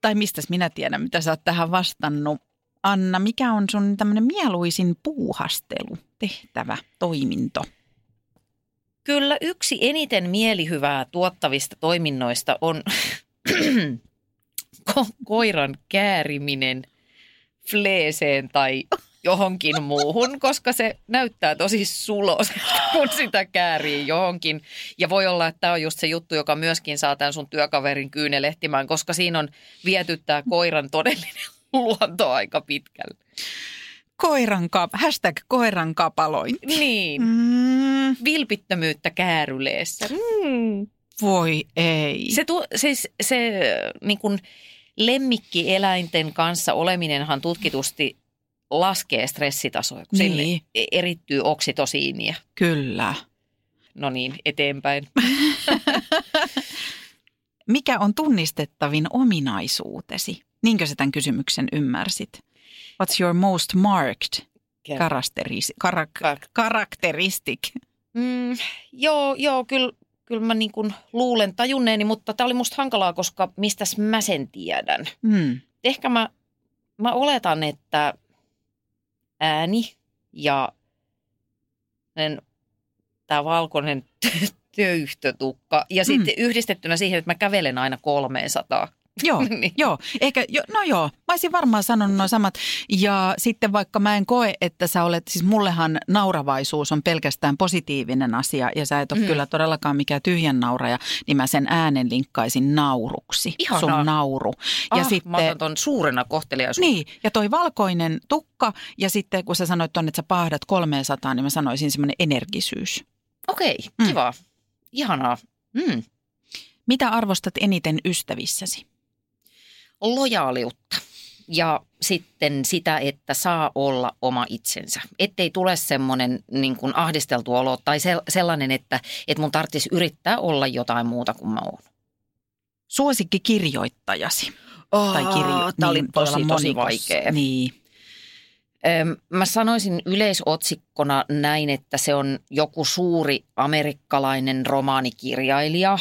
C: tai mistäs minä tiedän, mitä sä oot tähän vastannut. Anna, mikä on sun tämmöinen mieluisin puuhastelu, tehtävä, toiminto?
B: Kyllä yksi eniten mielihyvää tuottavista toiminnoista on ko- koiran kääriminen fleeseen tai johonkin muuhun, koska se näyttää tosi suloselta, kun sitä käärii johonkin. Ja voi olla, että tämä on just se juttu, joka myöskin saa tämän sun työkaverin kyynelehtimään, koska siinä on vietyttää koiran todellinen luonto aika pitkälle.
C: Koiran kap, hashtag koiran kapalointi.
B: Niin,
C: Mm,
B: vilpittömyyttä kääryleessä. Mm.
C: voi ei.
B: Se, tu, siis, se niin kuin lemmikkieläinten kanssa oleminenhan tutkitusti laskee stressitasoja, kun
C: Niin.
B: sille erittyy oksitosiinia.
C: Kyllä.
B: No niin, eteenpäin.
C: Mikä on tunnistettavin ominaisuutesi? Niinkö sä tämän kysymyksen ymmärsit? What's your most marked karakteris, karak,
B: Kar-
C: karakteristic?
B: Mm, joo, joo, kyllä, kyllä mä niin kuin luulen tajunneeni, mutta tämä oli musta hankalaa, koska mistäs mä sen tiedän.
C: Mm.
B: Ehkä mä, mä oletan, että ääni ja tämä valkoinen töyhtötukka ja sitten mm. yhdistettynä siihen, että mä kävelen aina 300.
C: Joo,
B: Niin.
C: joo. Ehkä, jo, no joo, mä olisin varmaan sanonut noin samat. Ja sitten vaikka mä en koe, että sä olet, siis mullehan nauravaisuus on pelkästään positiivinen asia ja sä et ole
B: Mm.
C: mm. kyllä todellakaan mikään tyhjän nauraja, niin mä sen äänen linkkaisin nauruksi.
B: Ihanaa.
C: Sun nauru.
B: Ah,
C: ja
B: Mä
C: sitten,
B: otan ton suurena kohteliaisuutena.
C: niin, ja toi valkoinen tukka ja sitten kun sä sanoit ton, että sä paahdat 300, niin mä sanoisin semmoinen energisyys.
B: Okei,
C: Mm.
B: kiva. Ihanaa. Mm.
C: Mitä arvostat eniten ystävissäsi?
B: Lojaaliutta. Ja sitten sitä, että saa olla oma itsensä. Ettei tule semmoinen niin kuin ahdisteltu olo tai sel- sellainen, että, että mun tarvitsisi yrittää olla jotain muuta kuin mä oon.
C: Suosikki kirjoittajasi. tai kirjo.
B: Tämä oli
C: niin voi
B: tosi, tosi vaikea.
C: Niin.
B: Mä sanoisin yleisotsikkona näin, että se on joku suuri amerikkalainen romaanikirjailija,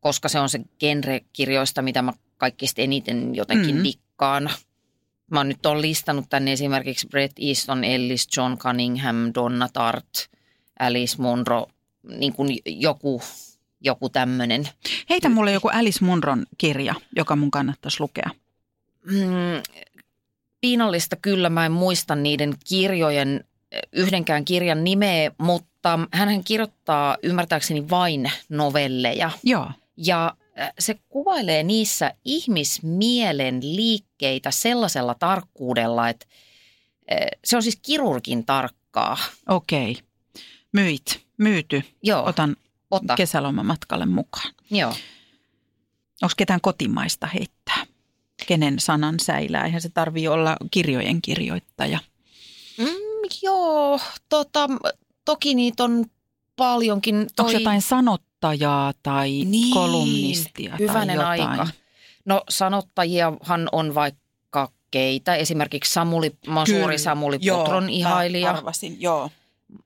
B: koska se on se genre-kirjoista, mitä mä kaikista eniten jotenkin
C: Mm.
B: dikkaan. Mä oon nyt on listannut tänne esimerkiksi Bret Easton Ellis, John Cunningham, Donna Tartt, Alice Munro, niin kuin joku, joku tämmöinen.
C: Heitä mulle joku Alice Munron kirja, joka mun kannattaisi lukea.
B: Mm, piinallista kyllä, mä en muista niiden kirjojen, yhdenkään kirjan nimeä, mutta hän kirjoittaa ymmärtääkseni vain novelleja.
C: Joo.
B: Ja se kuvailee niissä ihmismielen liikkeitä sellaisella tarkkuudella, että se on siis kirurgin tarkkaa.
C: Okei. Myit. Myyty.
B: Joo,
C: Otan
B: ota.
C: kesälomamatkalle mukaan.
B: Joo.
C: Onko ketään kotimaista heittää? Kenen sanan säilää? Eihän se tarvii olla kirjojen kirjoittaja.
B: Mm, joo, tota, toki niitä on paljonkin.
C: Onko jotain sanottajaa tai
B: Niin,
C: kolumnistia
B: hyvänen
C: tai jotain?
B: aika. No sanottajiahan on vaikka keitä. Esimerkiksi Samuli, mä oon suuri Samuli Potron ihailija.
C: arvasin, joo.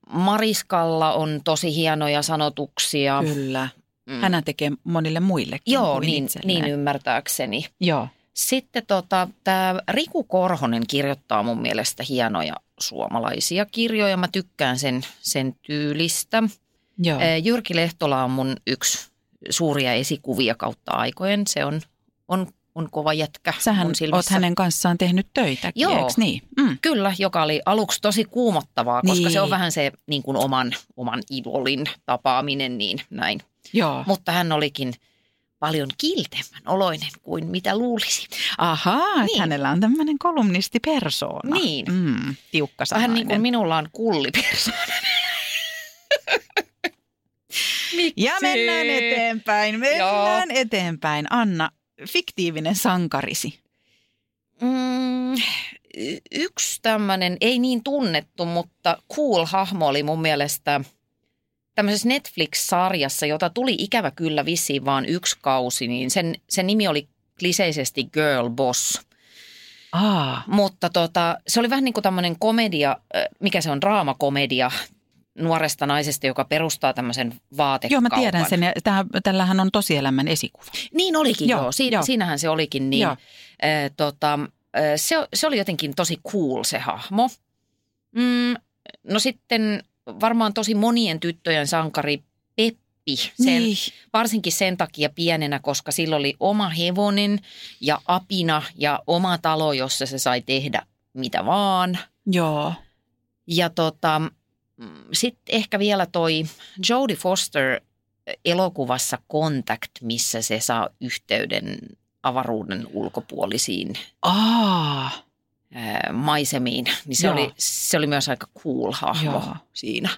B: Mariskalla on tosi hienoja sanotuksia.
C: Kyllä.
B: Mm.
C: Hän tekee monille muillekin
B: Joo,
C: kuin
B: niin,
C: itselleen.
B: niin ymmärtääkseni.
C: Joo.
B: Sitten tota, tämä Riku Korhonen kirjoittaa mun mielestä hienoja suomalaisia kirjoja. Mä tykkään sen, sen tyylistä.
C: Joo.
B: Jyrki Lehtola on mun yksi suuria esikuvia kautta aikojen. Se on, on, on kova jätkä
C: Sähän
B: mun silmissä.
C: oot hänen kanssaan tehnyt töitä,
B: Joo.
C: eikö niin? Mm.
B: Kyllä, joka oli aluksi tosi kuumottavaa, koska
C: Niin.
B: se on vähän se niin kuin oman, oman idolin tapaaminen, niin näin.
C: Joo.
B: Mutta hän olikin paljon kiltemmän oloinen kuin mitä luulisi.
C: Ahaa, niin.
B: Niin.
C: hänellä on tämmöinen kolumnistipersoona.
B: Niin.
C: Mm, tiukka
B: Vähän niin kuin minulla on kullipersona.
C: Ja mennään eteenpäin, mennään eteenpäin. Anna, fiktiivinen sankarisi.
B: Mm, yksi tämmöinen, ei niin tunnettu, mutta cool hahmo oli mun mielestä tämmöisessä Netflix-sarjassa, jota tuli ikävä kyllä vissiin vaan yksi kausi, niin sen, sen nimi oli kliseisesti Girl Boss.
C: Aa,
B: Mutta tota, se oli vähän niin kuin tämmöinen komedia, äh, mikä se on, draamakomedia nuoresta naisesta, joka perustaa tämmöisen
C: joo
B: vaatekaupan.
C: mä tiedän sen. Ja tähän, tällähän on tosielämän esikuva.
B: Niin olikin
C: Joo,
B: joo, joo. Siin,
C: joo.
B: siinähän se olikin niin.
C: Joo.
B: Äh, tota, äh, se, se oli jotenkin tosi cool se hahmo. Mm, no sitten varmaan tosi monien tyttöjen sankari Peppi. Sen,
C: Niin.
B: Varsinkin sen takia pienenä, koska sillä oli oma hevonen ja apina ja oma talo, jossa se sai tehdä mitä vaan.
C: Joo.
B: Ja tota, sitten ehkä vielä toi Jodie Foster elokuvassa Contact, missä se saa yhteyden avaruuden ulkopuolisiin
C: Aa,
B: ää, maisemiin. Niin se
C: Joo.
B: oli, se oli myös aika cool hahmo
C: Joo.
B: siinä.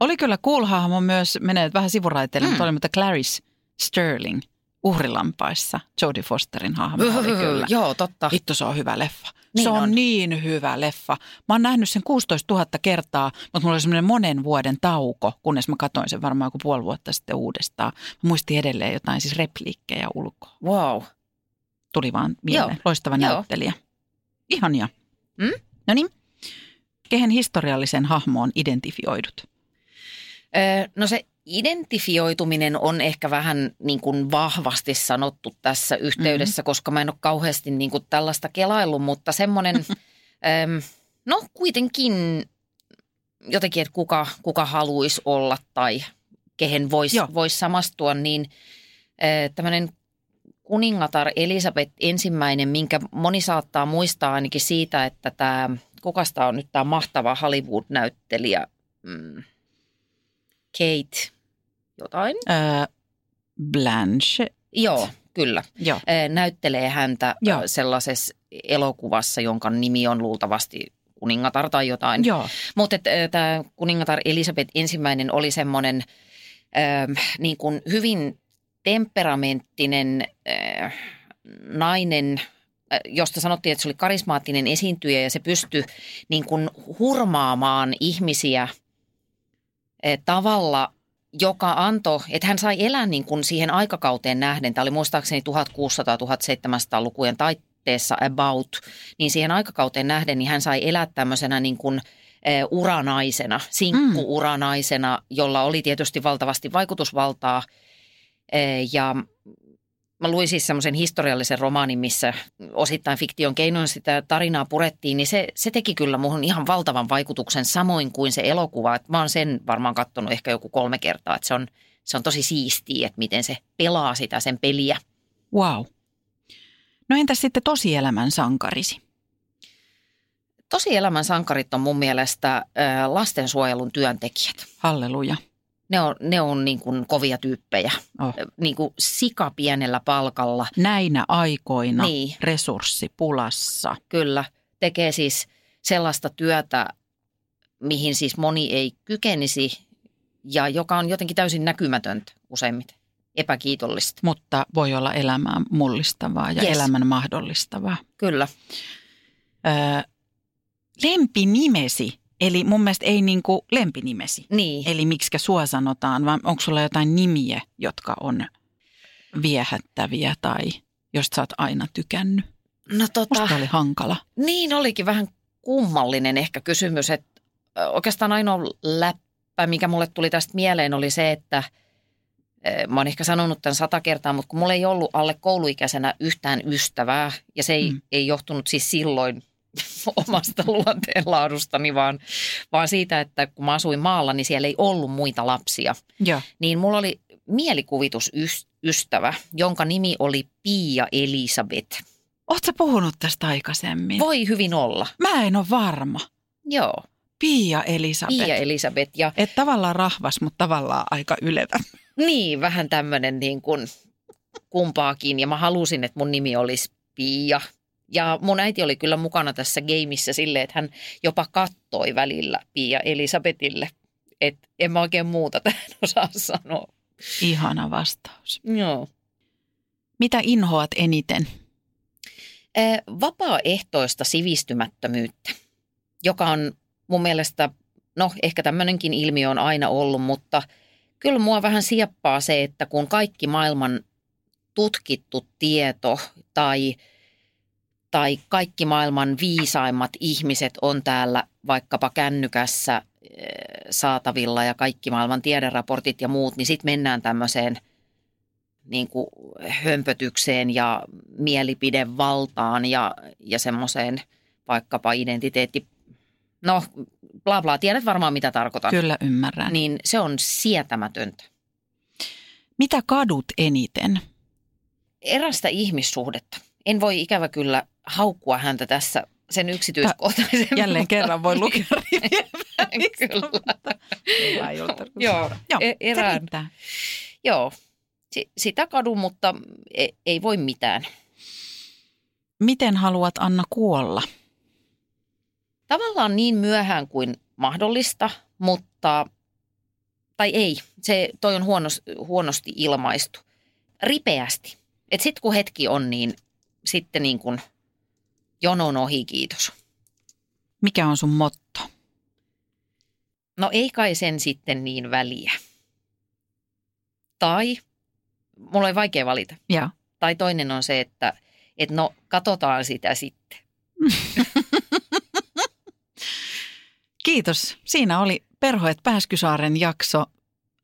C: oli kyllä cool hahmo myös, menee vähän sivuraiteille,
B: Mm.
C: mutta oli mutta Clarice Sterling uhrilampaissa. Jodie Fosterin hahmo oli kyllä.
B: Joo, totta.
C: Vittu, se on hyvä leffa.
B: Niin
C: se on,
B: on.
C: niin hyvä leffa. Mä oon nähnyt sen 16 000 kertaa, mutta mulla oli semmoinen monen vuoden tauko, kunnes mä katsoin sen varmaan joku puoli vuotta sitten uudestaan. Mä muistin edelleen jotain siis repliikkejä ulkoa.
B: Wow.
C: Tuli vaan mieleen.
B: Joo.
C: Loistava
B: Joo.
C: näyttelijä. Ihania.
B: Mm?
C: No niin. Kehen historiallisen hahmoon identifioidut?
B: Öö, No se identifioituminen on ehkä vähän niin kuin vahvasti sanottu tässä yhteydessä, mm-hmm. koska mä en ole kauheasti niin kuin tällaista kelaillut, mutta semmoinen, äm, no kuitenkin jotenkin, että kuka, kuka haluaisi olla tai kehen voisi vois samastua, niin tämmöinen kuningatar Elisabeth ensimmäinen, minkä moni saattaa muistaa ainakin siitä, että tämä, kukasta on nyt tämä mahtava Hollywood-näyttelijä, mm, Kate jotain.
C: Öö, Blanche.
B: Joo, kyllä.
C: Joo.
B: Näyttelee häntä
C: Joo.
B: sellaisessa elokuvassa, jonka nimi on luultavasti kuningatar tai jotain.
C: Joo.
B: Mutta tämä kuningatar Elisabeth ensimmäinen oli semmoinen äh, niin kuin hyvin temperamenttinen äh, nainen, äh, josta sanottiin, että se oli karismaattinen esiintyjä ja se pystyi niin kuin hurmaamaan ihmisiä tavalla, joka antoi, että hän sai elää niin kuin siihen aikakauteen nähden. Tämä oli muistaakseni 1600-1700-lukujen taitteessa about, niin siihen aikakauteen nähden niin hän sai elää tämmöisenä niin kuin eh, uranaisena, sinkku-uranaisena, jolla oli tietysti valtavasti vaikutusvaltaa. Eh, Ja mä luin siis semmoisen historiallisen romaanin, missä osittain fiktion keinoin sitä tarinaa purettiin, niin se, se teki kyllä muuhun ihan valtavan vaikutuksen samoin kuin se elokuva. Et mä oon sen varmaan katsonut ehkä joku kolme kertaa, että se on, se on tosi siistiä, että miten se pelaa sitä sen peliä.
C: Wow. No entäs sitten tosielämän sankarisi?
B: Tosielämän sankarit on mun mielestä lastensuojelun työntekijät.
C: Halleluja.
B: Ne on, ne on niin kuin kovia tyyppejä,
C: Oh.
B: niin kuin sika pienellä palkalla.
C: Näinä aikoina
B: Niin.
C: resurssipulassa.
B: Kyllä, tekee siis sellaista työtä, mihin siis moni ei kykenisi ja joka on jotenkin täysin näkymätöntä useimmiten, epäkiitollista.
C: mutta voi olla elämää mullistavaa ja
B: Yes.
C: elämän mahdollistavaa.
B: Kyllä,
C: Öö, lempinimesi, eli mun mielestä ei niinku lempinimesi,
B: niin.
C: eli miksikä sua sanotaan, vaan onko sulla jotain nimiä, jotka on viehättäviä tai josta sä oot aina tykännyt?
B: No tota,
C: Musta oli hankala.
B: niin olikin vähän kummallinen ehkä kysymys, että oikeastaan ainoa läppä, mikä mulle tuli tästä mieleen oli se, että mä oon ehkä sanonut tämän sata kertaa, mutta kun mulla ei ollut alle kouluikäisenä yhtään ystävää ja se ei,
C: mm.
B: ei johtunut siis silloin omasta luonteenlaadustani, vaan, vaan siitä, että kun mä asuin maalla, niin siellä ei ollut muita lapsia.
C: Joo.
B: Niin mulla oli mielikuvitusystävä, jonka nimi oli Pia Elisabeth.
C: Sä puhunut tästä aikaisemmin?
B: Voi hyvin olla.
C: Mä en ole varma.
B: Joo,
C: Pia Elisabeth.
B: Pia Elisabeth. Ja
C: Et tavallaan rahvas, mutta tavallaan aika ylevä.
B: niin, vähän tämmöinen niin kuin kumpaakin. Ja mä halusin, että mun nimi olisi Pia. Ja mun äiti oli kyllä mukana tässä gameissa silleen, että hän jopa kattoi välillä Pia Elisabetille. Että en mä oikein muuta tähän osaa sanoa.
C: Ihana vastaus.
B: Joo.
C: Mitä inhoat eniten?
B: Vapaaehtoista sivistymättömyyttä, joka on mun mielestä, no ehkä tämmöinenkin ilmiö on aina ollut, mutta kyllä mua vähän sieppaa se, että kun kaikki maailman tutkittu tieto tai, tai kaikki maailman viisaimmat ihmiset on täällä vaikkapa kännykässä ää, saatavilla ja kaikki maailman tiederaportit ja muut, niin sitten mennään tämmöiseen – niin kuin hömpötykseen ja mielipidevaltaan ja, ja semmoiseen vaikkapa identiteetti, no bla bla, tiedät varmaan mitä tarkoitan.
C: Kyllä ymmärrän.
B: Niin se on sietämätöntä.
C: Mitä kadut eniten?
B: Erästä ihmissuhdetta. En voi ikävä kyllä haukkua häntä tässä sen yksityiskohtaisemmin.
C: Jälleen kerran voi lukea rivien
B: Kyllä.
C: Ilta.
B: Joo,
C: Joo,
B: e- erään. Joo, Si- sitä kadun, mutta ei, ei voi mitään.
C: Miten haluat Anna kuolla?
B: tavallaan niin myöhään kuin mahdollista, mutta, tai ei, se, toi on huonos, huonosti ilmaistu. Ripeästi. Et sit kun hetki on, niin sitten niin kuin jonon ohi, kiitos.
C: Mikä on sun motto?
B: No ei kai sen sitten niin väliä. Tai, mulla on vaikea valita.
C: Ja.
B: Tai toinen on se, että et no katsotaan sitä sitten.
C: Kiitos. Siinä oli Perhoet Pääskysaaren jakso.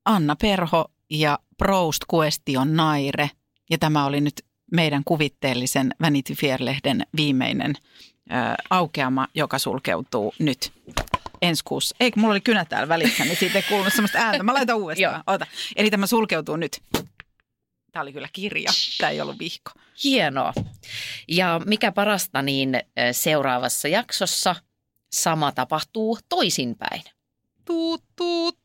C: Anna Perho ja Proust Question Naire. Ja tämä oli nyt meidän kuvitteellisen Vanity Fair-lehden viimeinen ö, aukeama, joka sulkeutuu nyt. ensi kuussa. Eikö, mulla oli kynä täällä välissä, niin siitä ei kuulunut semmoista ääntä. Mä laitan uudestaan. Ota. Eli tämä sulkeutuu nyt. Tämä oli kyllä kirja. Tämä ei ollut vihko.
B: Hienoa. Ja mikä parasta, niin seuraavassa jaksossa sama tapahtuu toisinpäin.
C: Tuut, tuut.